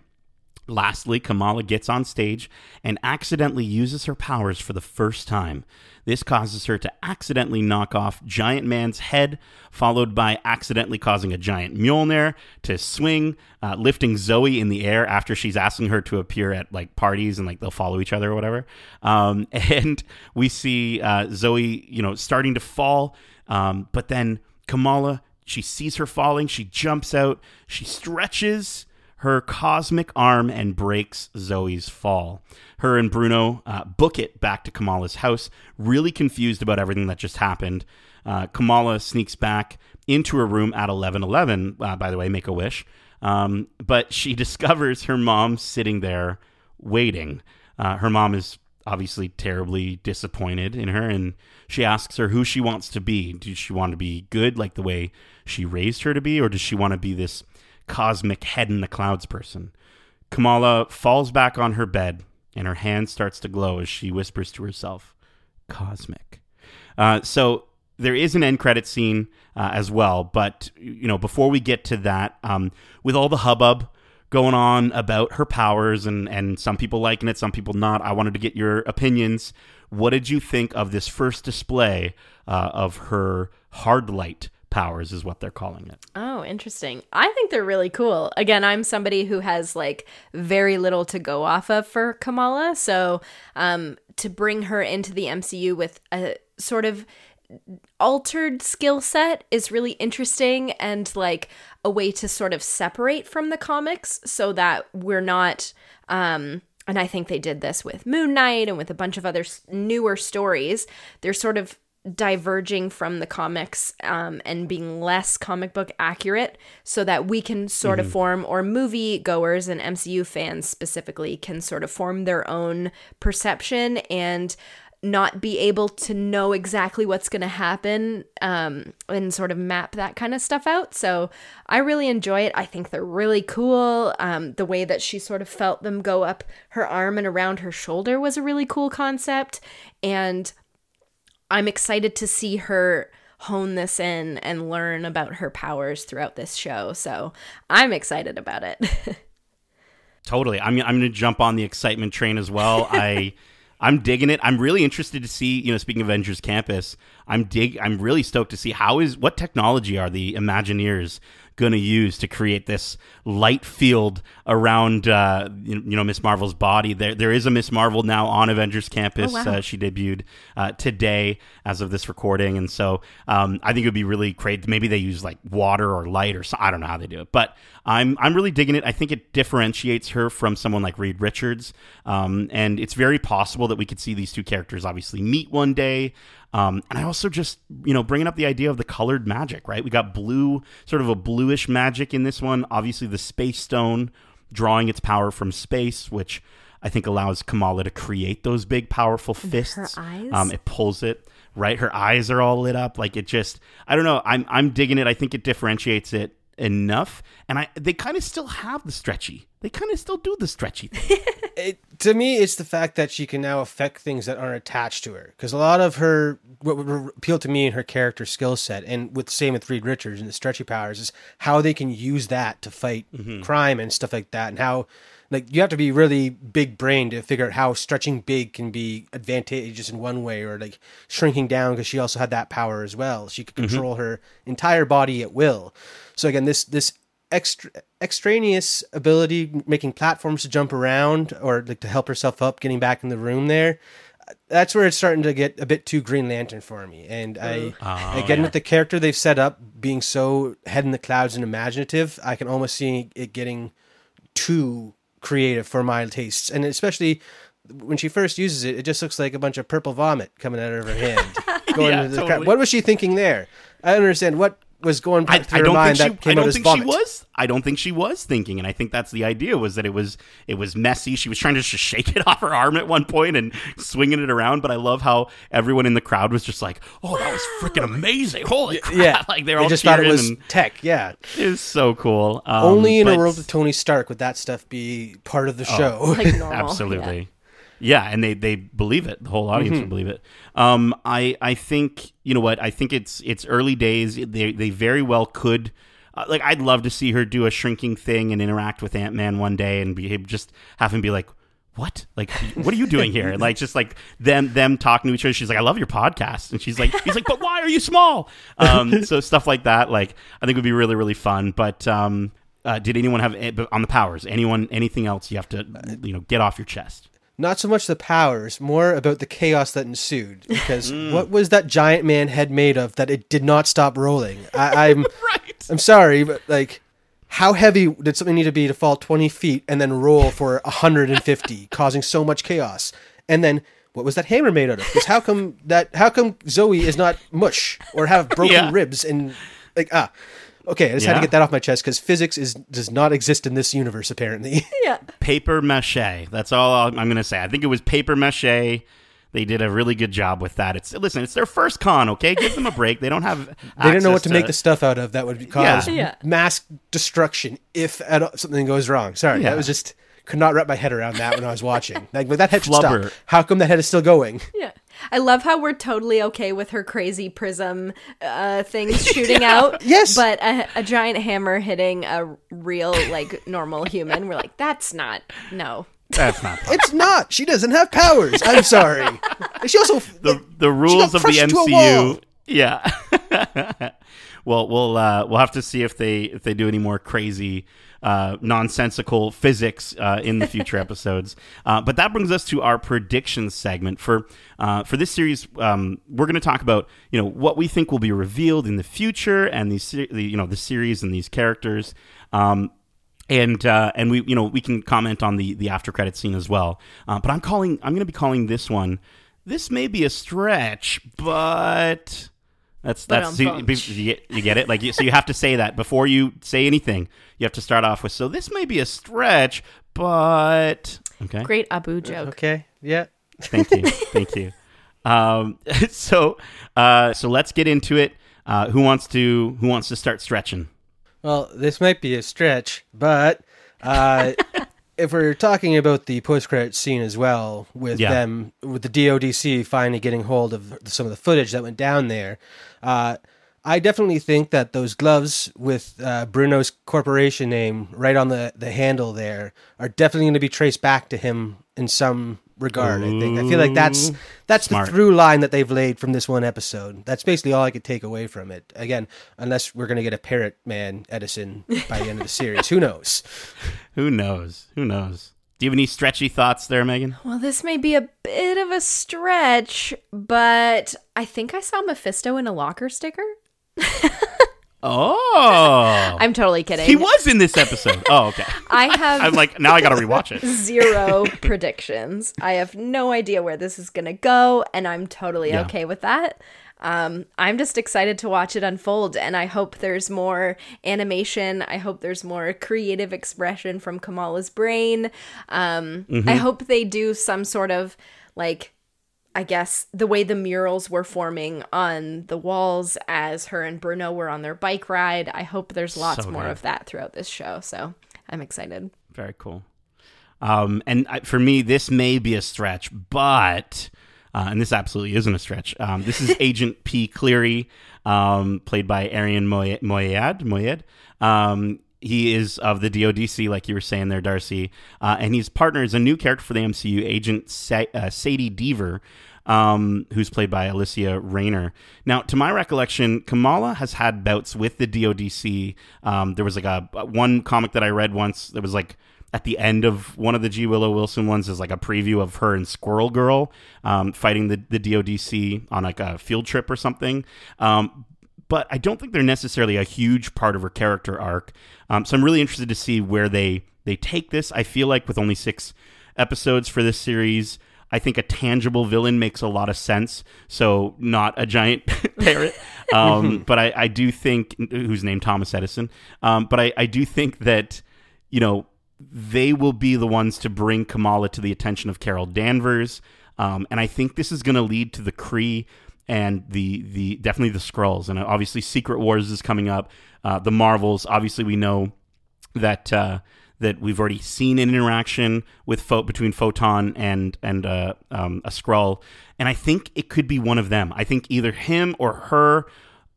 lastly, Kamala gets on stage and accidentally uses her powers for the first time. This causes her to accidentally knock off Giant Man's head, followed by accidentally causing a giant Mjolnir to swing, uh, lifting Zoe in the air after she's asking her to appear at like parties and like they'll follow each other or whatever. Um, and we see uh, Zoe, you know, starting to fall. Um, but then Kamala, she sees her falling. She jumps out. She stretches her cosmic arm and breaks Zoe's fall. Her and Bruno uh, book it back to Kamala's house, really confused about everything that just happened. Uh, Kamala sneaks back into her room at 1111, uh, by the way, make a wish. Um, but she discovers her mom sitting there waiting. Uh, her mom is obviously terribly disappointed in her, and she asks her who she wants to be. Does she want to be good like the way she raised her to be, or does she want to be this cosmic head in the clouds person? Kamala falls back on her bed, and her hand starts to glow as she whispers to herself, "Cosmic." Uh, so there is an end credit scene uh, as well, but you know before we get to that, um, with all the hubbub going on about her powers and and some people liking it, some people not. I wanted to get your opinions. What did you think of this first display uh, of her hard light powers? Is what they're calling it. Oh, interesting. I think they're really cool. Again, I'm somebody who has like very little to go off of for Kamala, so um, to bring her into the MCU with a sort of altered skill set is really interesting and like a way to sort of separate from the comics so that we're not um and I think they did this with Moon Knight and with a bunch of other newer stories. They're sort of diverging from the comics um, and being less comic book accurate so that we can sort mm-hmm. of form, or movie goers and MCU fans specifically can sort of form their own perception and not be able to know exactly what's going to happen um, and sort of map that kind of stuff out. So I really enjoy it. I think they're really cool. Um, the way that she sort of felt them go up her arm and around her shoulder was a really cool concept. And I'm excited to see her hone this in and learn about her powers throughout this show. So I'm excited about it. totally. I'm, I'm going to jump on the excitement train as well. I. I'm digging it. I'm really interested to see, you know, speaking of Avengers Campus, I'm dig I'm really stoked to see how is what technology are the Imagineers going to use to create this light field around uh, you, know Miss Marvel's body. There there is a Miss Marvel now on Avengers Campus. Oh, wow. uh, she debuted uh, today as of this recording, and so um, I think it would be really great. Maybe they use like water or light or so, I don't know how they do it, but I'm I'm really digging it. I think it differentiates her from someone like Reed Richards, um, and it's very possible that we could see these two characters obviously meet one day. Um, and I also just, you know, bringing up the idea of the colored magic, right? We got blue, sort of a bluish magic in this one. Obviously, the space stone drawing its power from space, which I think allows Kamala to create those big, powerful fists. Um, it pulls it right. Her eyes are all lit up. Like it just, I don't know. I'm I'm digging it. I think it differentiates it enough, and I they kind of still have the stretchy. They kind of still do the stretchy thing. it, to me, it's the fact that she can now affect things that aren't attached to her. Because a lot of her, what would appeal to me in her character skill set, and with same with Reed Richards and the stretchy powers, is how they can use that to fight mm-hmm. crime and stuff like that, and how like you have to be really big brain to figure out how stretching big can be advantageous in one way or like shrinking down because she also had that power as well she could mm-hmm. control mm-hmm. her entire body at will so again this this extra extraneous ability making platforms to jump around or like to help herself up getting back in the room there that's where it's starting to get a bit too green lantern for me and i oh, again yeah. with the character they've set up being so head in the clouds and imaginative i can almost see it getting too creative for my tastes, and especially when she first uses it, it just looks like a bunch of purple vomit coming out of her hand. Going yeah, into the totally. What was she thinking there? I don't understand what was going through I, her I mind that came I don't think she was. I don't think she was thinking, and I think that's the idea was that it was it was messy. She was trying to just shake it off her arm at one point and swinging it around. But I love how everyone in the crowd was just like, "Oh, that was freaking amazing! Holy crap!" Yeah, like they're they all just thought it was tech. Yeah, it was so cool. Um, Only in but, a world of Tony Stark would that stuff be part of the oh, show. Like normal, Absolutely. Yeah. Yeah, and they they believe it. The whole audience mm-hmm. will believe it. Um, I I think you know what I think it's it's early days. They they very well could. Uh, like I'd love to see her do a shrinking thing and interact with Ant Man one day and be just have him be like, "What? Like, what are you doing here?" like just like them them talking to each other. She's like, "I love your podcast," and she's like, "He's like, but why are you small?" Um, so stuff like that. Like I think would be really really fun. But um, uh, did anyone have on the powers? Anyone anything else you have to you know get off your chest? Not so much the powers, more about the chaos that ensued. Because what was that giant man head made of that it did not stop rolling? I, I'm right. I'm sorry, but like, how heavy did something need to be to fall 20 feet and then roll for 150, causing so much chaos? And then what was that hammer made out of? Because how come that? How come Zoe is not mush or have broken Yeah. ribs and like ah? Okay, I just had Yeah. to get that off my chest because physics is does not exist in this universe apparently. Yeah. Paper mache. That's all I'm going to say. I think it was paper mache. They did a really good job with that. It's listen, it's their first con. Okay, give them a break. They don't have. they didn't know what access to make the stuff out of that would cause Yeah. mass destruction if at all, something goes wrong. Sorry, Yeah. that was just could not wrap my head around that when I was watching. Like, but that head should Flubber. stop. How come that head is still going? Yeah. I love how we're totally okay with her crazy prism uh, things shooting out. Yes. But a, a giant hammer hitting a real, like, normal human, we're like, that's not, no. That's not. It's not. She doesn't have powers. I'm sorry. She also the the rules of the crushed to a MCU. Yeah. well, we'll uh, we'll have to see if they if they do any more crazy uh, nonsensical physics uh, in the future episodes. Uh, but that brings us to our predictions segment for uh, for this series. Um, we're going to talk about you know what we think will be revealed in the future and these the, you know the series and these characters. Um, and uh, and we you know we can comment on the the after credit scene as well. Uh, but I'm calling I'm going to be calling this one. This may be a stretch, but that's that's so you, you get you get it. Like you, so you have to say that before you say anything. You have to start off with so this may be a stretch, but okay. Great Abu joke. okay. Yeah. Thank you, thank you. Um, so uh, so let's get into it. Uh, who wants to who wants to start stretching? Well, this might be a stretch, but uh, if we're talking about the post-credit scene as well, with Yeah. them, with the DODC finally getting hold of some of the footage that went down there, uh, I definitely think that those gloves with uh, Bruno's corporation name right on the, the handle there are definitely going to be traced back to him in some regard. I think. I feel like that's that's Smart. the through line that they've laid from this one episode. That's basically all I could take away from it. Again, unless we're going to get a parrot man Edison by the end of the series, who knows? Who knows? Who knows? Do you have any stretchy thoughts there, Megan? Well, this may be a bit of a stretch, but I think I saw Mephisto in a locker sticker. Oh, I'm totally kidding. he was in this episode. Oh, okay. I have I'm like, now I got to rewatch it. zero predictions. I have no idea where this is going to go, and I'm totally Yeah. okay with that. Um, I'm just excited to watch it unfold, and I hope there's more animation. I hope there's more creative expression from Kamala's brain. Um, I hope they do some sort of like. I guess the way the murals were forming on the walls as her and Bruno were on their bike ride. I hope there's lots So more of that throughout this show. So I'm excited. Very cool. Um, and I, for me, this may be a stretch, but uh, and this absolutely isn't a stretch. Um, this is Agent P. Cleary, um, played by Arian Moy- Moayed. Moayed. Um, he is of the DODC, like you were saying there, Darcy, uh, and his partner is a new character for the MCU, Agent Sa- uh, Sadie Deever. Um, who's played by Alysia Reiner. Now, to my recollection, Kamala has had bouts with the DODC. Um, there was like a one comic that I read once. That was like at the end of one of the G Willow Wilson ones is like a preview of her and Squirrel Girl um, fighting the, the DODC on like a field trip or something. Um, but I don't think they're necessarily a huge part of her character arc. Um, so I'm really interested to see where they they take this. I feel like with only six episodes for this series, I think a tangible villain makes a lot of sense. So not a giant parrot, um, but I, I do think who's named Thomas Edison. Um, but I, I do think that you know they will be the ones to bring Kamala to the attention of Carol Danvers, um, and I think this is going to lead to the Kree and the the definitely the Skrulls, and obviously Secret Wars is coming up. Uh, the Marvels, obviously, we know that uh, that we've already seen an interaction with between Photon and and uh, um, a Skrull, and I think it could be one of them. I think either him or her.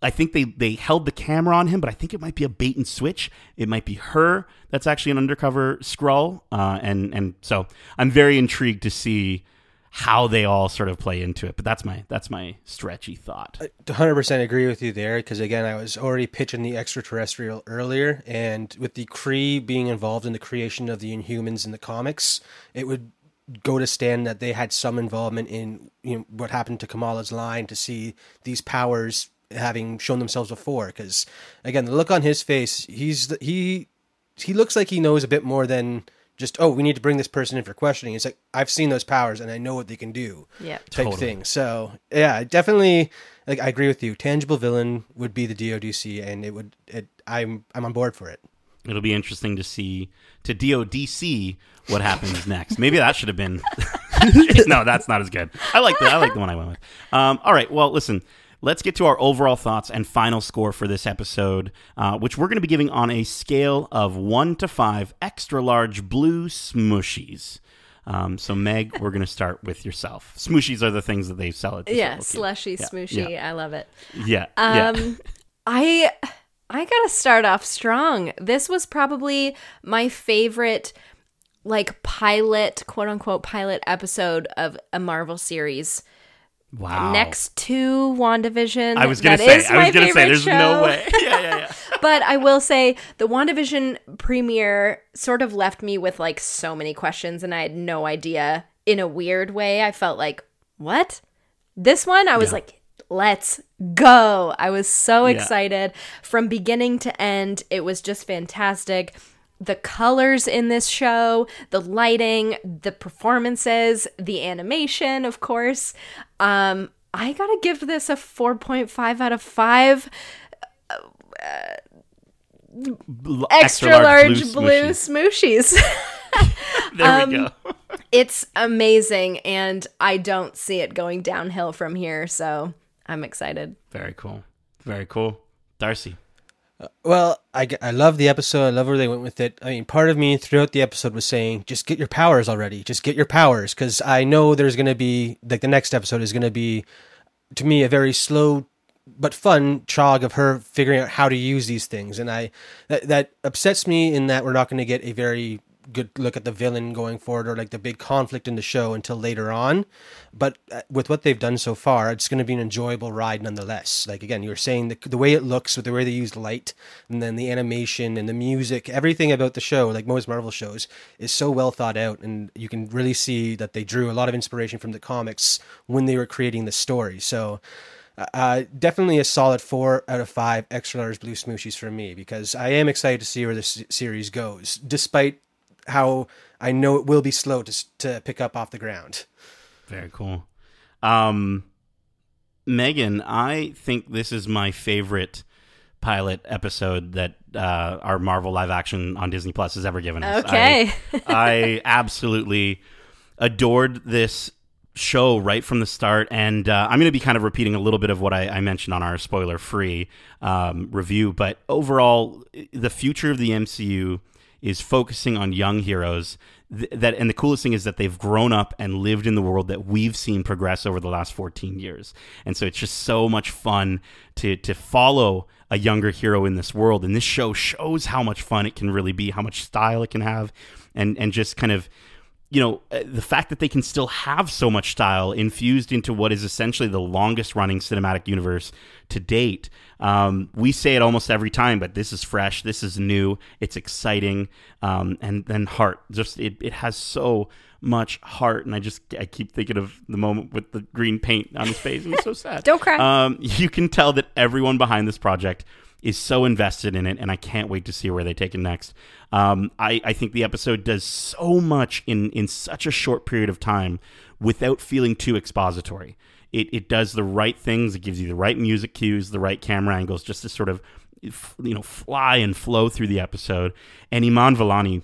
I think they they held the camera on him, but I think it might be a bait and switch. It might be her that's actually an undercover Skrull, uh, and and so I'm very intrigued to see how they all sort of play into it. But that's my that's my stretchy thought. 100% agree with you there because again i was already pitching the extraterrestrial earlier and with the kree being involved in the creation of the inhumans in the comics it would go to stand that they had some involvement in you know what happened to Kamala's line to see these powers having shown themselves before. Because again, the look on his face, he's he he looks like he knows a bit more than just oh we need to bring this person in for questioning. It's like I've seen those powers and I know what they can do. Yeah. type Totally. thing. So yeah, definitely. Like I agree with you. Tangible villain would be the DODC, and it would. It, I'm I'm on board for it. It'll be interesting to see to DODC what happens next. Maybe that should have been. no, that's not as good. I like the I like the one I went with. Um, all right. Well, listen. Let's get to our overall thoughts and final score for this episode, uh, which we're going to be giving on a scale of one to five extra large blue smooshies. Um, so, Meg, we're going to start with yourself. Smooshies are the things that they sell at this Yeah, slushy, Yeah, smooshy. yeah. I love it. Yeah. yeah. Um, I I gotta start off strong. This was probably my favorite, like pilot, quote unquote, pilot episode of a Marvel series. Wow. Next to WandaVision. I was gonna say. is I was my gonna say. There's show. no way. Yeah, yeah, yeah. but I will say the WandaVision premiere sort of left me with like so many questions and I had no idea in a weird way. I felt like, what? This one, I was Yeah. like, let's go. I was so Yeah. excited from beginning to end. It was just fantastic. The colors in this show, the lighting, the performances, the animation, of course. Um, I gotta give this a 4.5 out of 5. L- extra, large, blue blue, smooshies. smooshies. There Um, we go. it's amazing, and I don't see it going downhill from here. So I'm excited. Very cool. Very cool. Darcy. Well, I, I love the episode. I love where they went with it. I mean, part of me throughout the episode was saying, just get your powers already. Just get your powers. Because I know there's going to be, like, the next episode is going to be, to me, a very slow but fun chog of her figuring out how to use these things. And I, that, that upsets me in that we're not going to get a very good look at the villain going forward or like the big conflict in the show until later on. But uh, with what they've done so far, it's going to be an enjoyable ride nonetheless. Like again, you were saying the, the way it looks with the way they use light and then the animation and the music, everything about the show, like most Marvel shows, is so well thought out. And you can really see that they drew a lot of inspiration from the comics when they were creating the story. So, uh, definitely a solid four out of five extra large blue smooshies for me because I am excited to see where this series goes, despite how I know it will be slow to to pick up off the ground. Very cool. Um, Megan, I think this is my favorite pilot episode that uh, our Marvel live action on Disney Plus has ever given us. Okay. I, I absolutely adored this show right from the start, and uh, I'm going to be kind of repeating a little bit of what I, I mentioned on our spoiler-free um, review. But overall, the future of the MCU is focusing on young heroes. Th- that and the coolest thing is that they've grown up and lived in the world that we've seen progress over the last 14 years. And so it's just so much fun to to follow a younger hero in this world. And this show shows how much fun it can really be, how much style it can have, and and just kind of you know, uh, the fact that they can still have so much style infused into what is essentially the longest running cinematic universe to date. Um, we say it almost every time, but this is fresh, this is new, it's exciting, um, and then heart. Just it, it has so much heart, and I just I keep thinking of the moment with the green paint on his face, and it's so sad. Don't cry. Um, you can tell that everyone behind this project is so invested in it, and I can't wait to see where they take it next. Um, I, I think the episode does so much in, in such a short period of time without feeling too expository. It, it does the right things. It gives you the right music cues, the right camera angles, just to sort of you know fly and flow through the episode. And Iman Vellani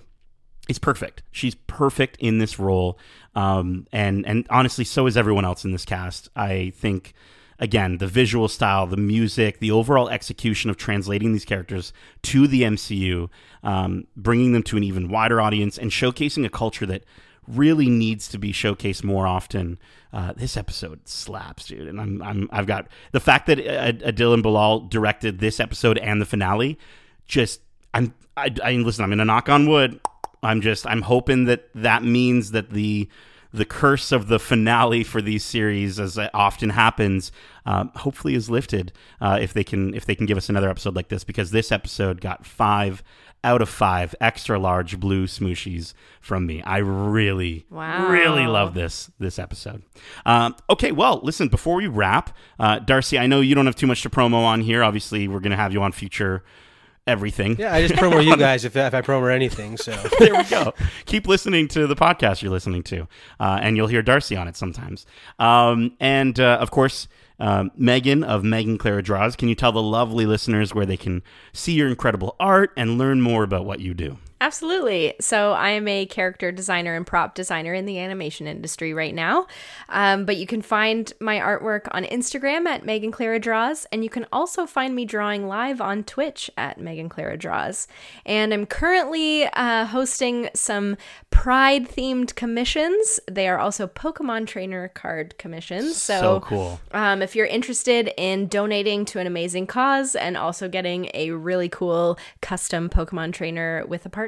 is perfect. She's perfect in this role, um, and and honestly, so is everyone else in this cast. I think again the visual style, the music, the overall execution of translating these characters to the MCU, um, bringing them to an even wider audience, and showcasing a culture that really needs to be showcased more often. Uh, this episode slaps, dude, and I'm, I'm I've got the fact that uh, Adil and Bilall directed this episode and the finale. Just I'm I, I listen. I'm gonna knock on wood. I'm just I'm hoping that that means that the the curse of the finale for these series, as it often happens, um, hopefully is lifted uh, if they can if they can give us another episode like this because this episode got five out of five extra large blue smooshies from me. I really, Wow. really love this this episode. Um, okay, well, listen. Before we wrap, uh, Darcy, I know you don't have too much to promo on here. Obviously, we're going to have you on future everything. Yeah, I just promo you guys if, if I promo anything. So there we go. Keep listening to the podcast you're listening to, uh, and you'll hear Darcy on it sometimes. Um, and uh, of course, um, Megan of Megan Clara Draws. Can you tell the lovely listeners where they can see your incredible art and learn more about what you do? Absolutely. So I am a character designer and prop designer in the animation industry right now. Um, but you can find my artwork on Instagram at Megan Clara Draws, and you can also find me drawing live on Twitch at Megan Clara Draws. And I'm currently uh, hosting some Pride themed commissions. They are also Pokemon trainer card commissions. So, So cool. um, if you're interested in donating to an amazing cause and also getting a really cool custom Pokemon trainer with a partner,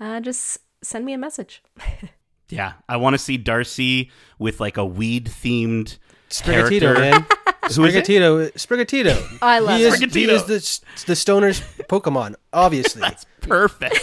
uh, just send me a message. Yeah, I want to see Darcy with like a weed themed Sprigatito, character. man. Who is? Sprigatito, Sprigatito. I love he is, it. he is the the stoner's Pokemon, obviously. It's perfect.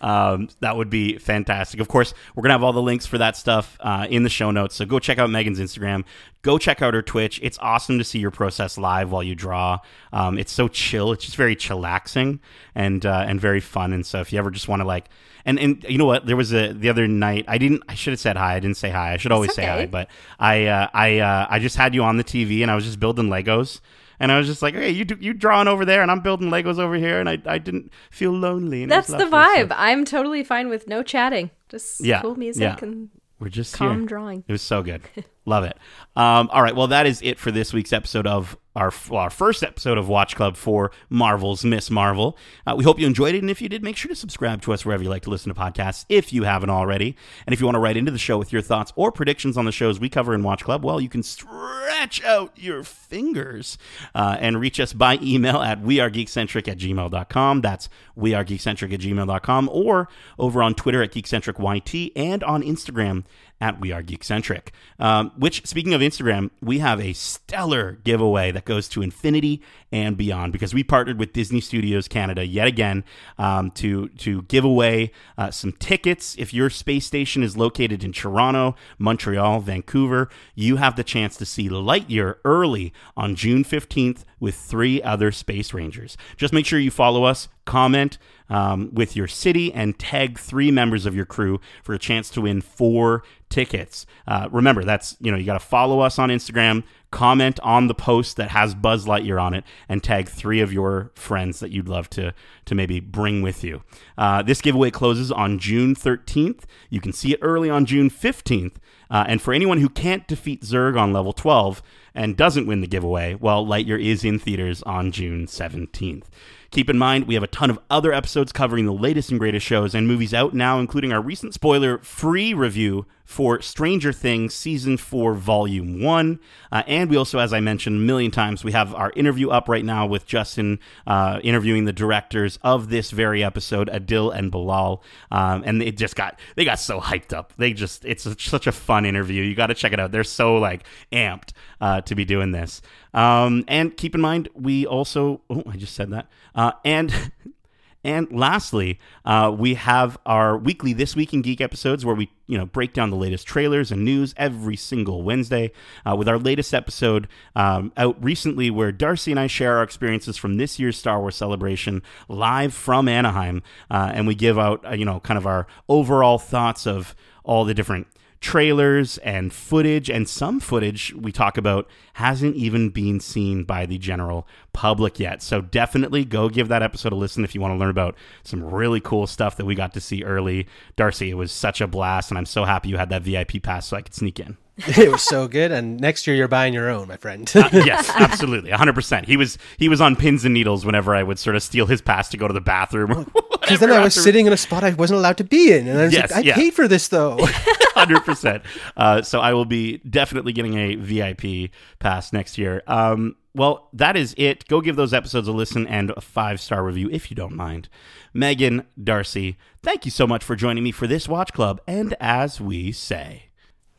Um, that would be fantastic. Of course, we're gonna have all the links for that stuff uh, in the show notes. So go check out Megan's Instagram. Go check out her Twitch. It's awesome to see your process live while you draw. Um, it's so chill. It's just very chillaxing and uh, and very fun. And so if you ever just want to like. And, and you know what? There was a the other night. I didn't. I should have said hi. I didn't say hi. I should always say hi. But I uh, I uh, I just had you on the TV and I was just building Legos. And I was just like, hey, you do, you drawing over there, and I'm building Legos over here, and I, I didn't feel lonely. And That's the lovely. So vibe. I'm totally fine with no chatting. Just Yeah, cool music yeah. and We're just calm here. drawing. It was so good. Love it. Um, all right. Well, that is it for this week's episode of our, well, our first episode of Watch Club for Marvel's Miss Marvel. Uh, we hope you enjoyed it. And if you did, make sure to subscribe to us wherever you like to listen to podcasts if you haven't already. And if you want to write into the show with your thoughts or predictions on the shows we cover in Watch Club, well, you can stretch out your fingers uh, and reach us by email at wearegeekcentric at gmail.com. That's wearegeekcentric at gmail.com or over on Twitter at geekcentricyt and on Instagram at We Are Geekcentric. Um, which, speaking of Instagram, we have a stellar giveaway that goes to infinity and beyond because we partnered with Disney Studios Canada yet again um, to to give away uh, some tickets. If your space station is located in Toronto, Montreal, Vancouver, you have the chance to see Lightyear early on June fifteenth with three other Space Rangers. Just make sure you follow us, comment um, with your city, and tag three members of your crew for a chance to win four tickets. Uh, remember, that's you know you got to follow us on Instagram, comment on the post that has Buzz Lightyear on it, and tag three of your friends that you'd love to to maybe bring with you. Uh, this giveaway closes on June 13th. You can see it early on June 15th. Uh, and for anyone who can't defeat Zurg on level 12 and doesn't win the giveaway, well, Lightyear is in theaters on June 17th. Keep in mind, we have a ton of other episodes covering the latest and greatest shows and movies out now, including our recent spoiler free review for Stranger Things Season 4, Volume 1. Uh, and we also, as I mentioned a million times, we have our interview up right now with Justin uh, interviewing the directors of this very episode, Adil and Bilall. Um, and it just got, they got so hyped up. They just, it's a, such a fun interview. You got to check it out. They're so like amped uh, to be doing this. Um, and keep in mind, we also, oh, I just said that. Uh, and And lastly, uh, we have our weekly This Week in Geek episodes where we, you know, break down the latest trailers and news every single Wednesday. Uh, with our latest episode um, out recently, where Darcy and I share our experiences from this year's Star Wars celebration live from Anaheim, uh, and we give out, uh, you know, kind of our overall thoughts of all the different trailers and footage, and some footage we talk about hasn't even been seen by the general public yet. So definitely go give that episode a listen if you want to learn about some really cool stuff that we got to see early. Darcy, it was such a blast, and I'm so happy you had that VIP pass so I could sneak in. It was so good. And next year you're buying your own, my friend. Uh, yes, absolutely, 100. percent He was he was on pins and needles whenever I would sort of steal his pass to go to the bathroom. Because then I was sitting in a spot I wasn't allowed to be in, and I was Yes, like, I yeah. paid for this though. hundred percent. Uh, so I will be definitely getting a VIP pass next year. Um, well, that is it. Go give those episodes a listen and a five star review if you don't mind. Megan, Darcy, thank you so much for joining me for this watch club. And as we say,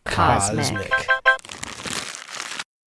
Cosmic. Cosmic.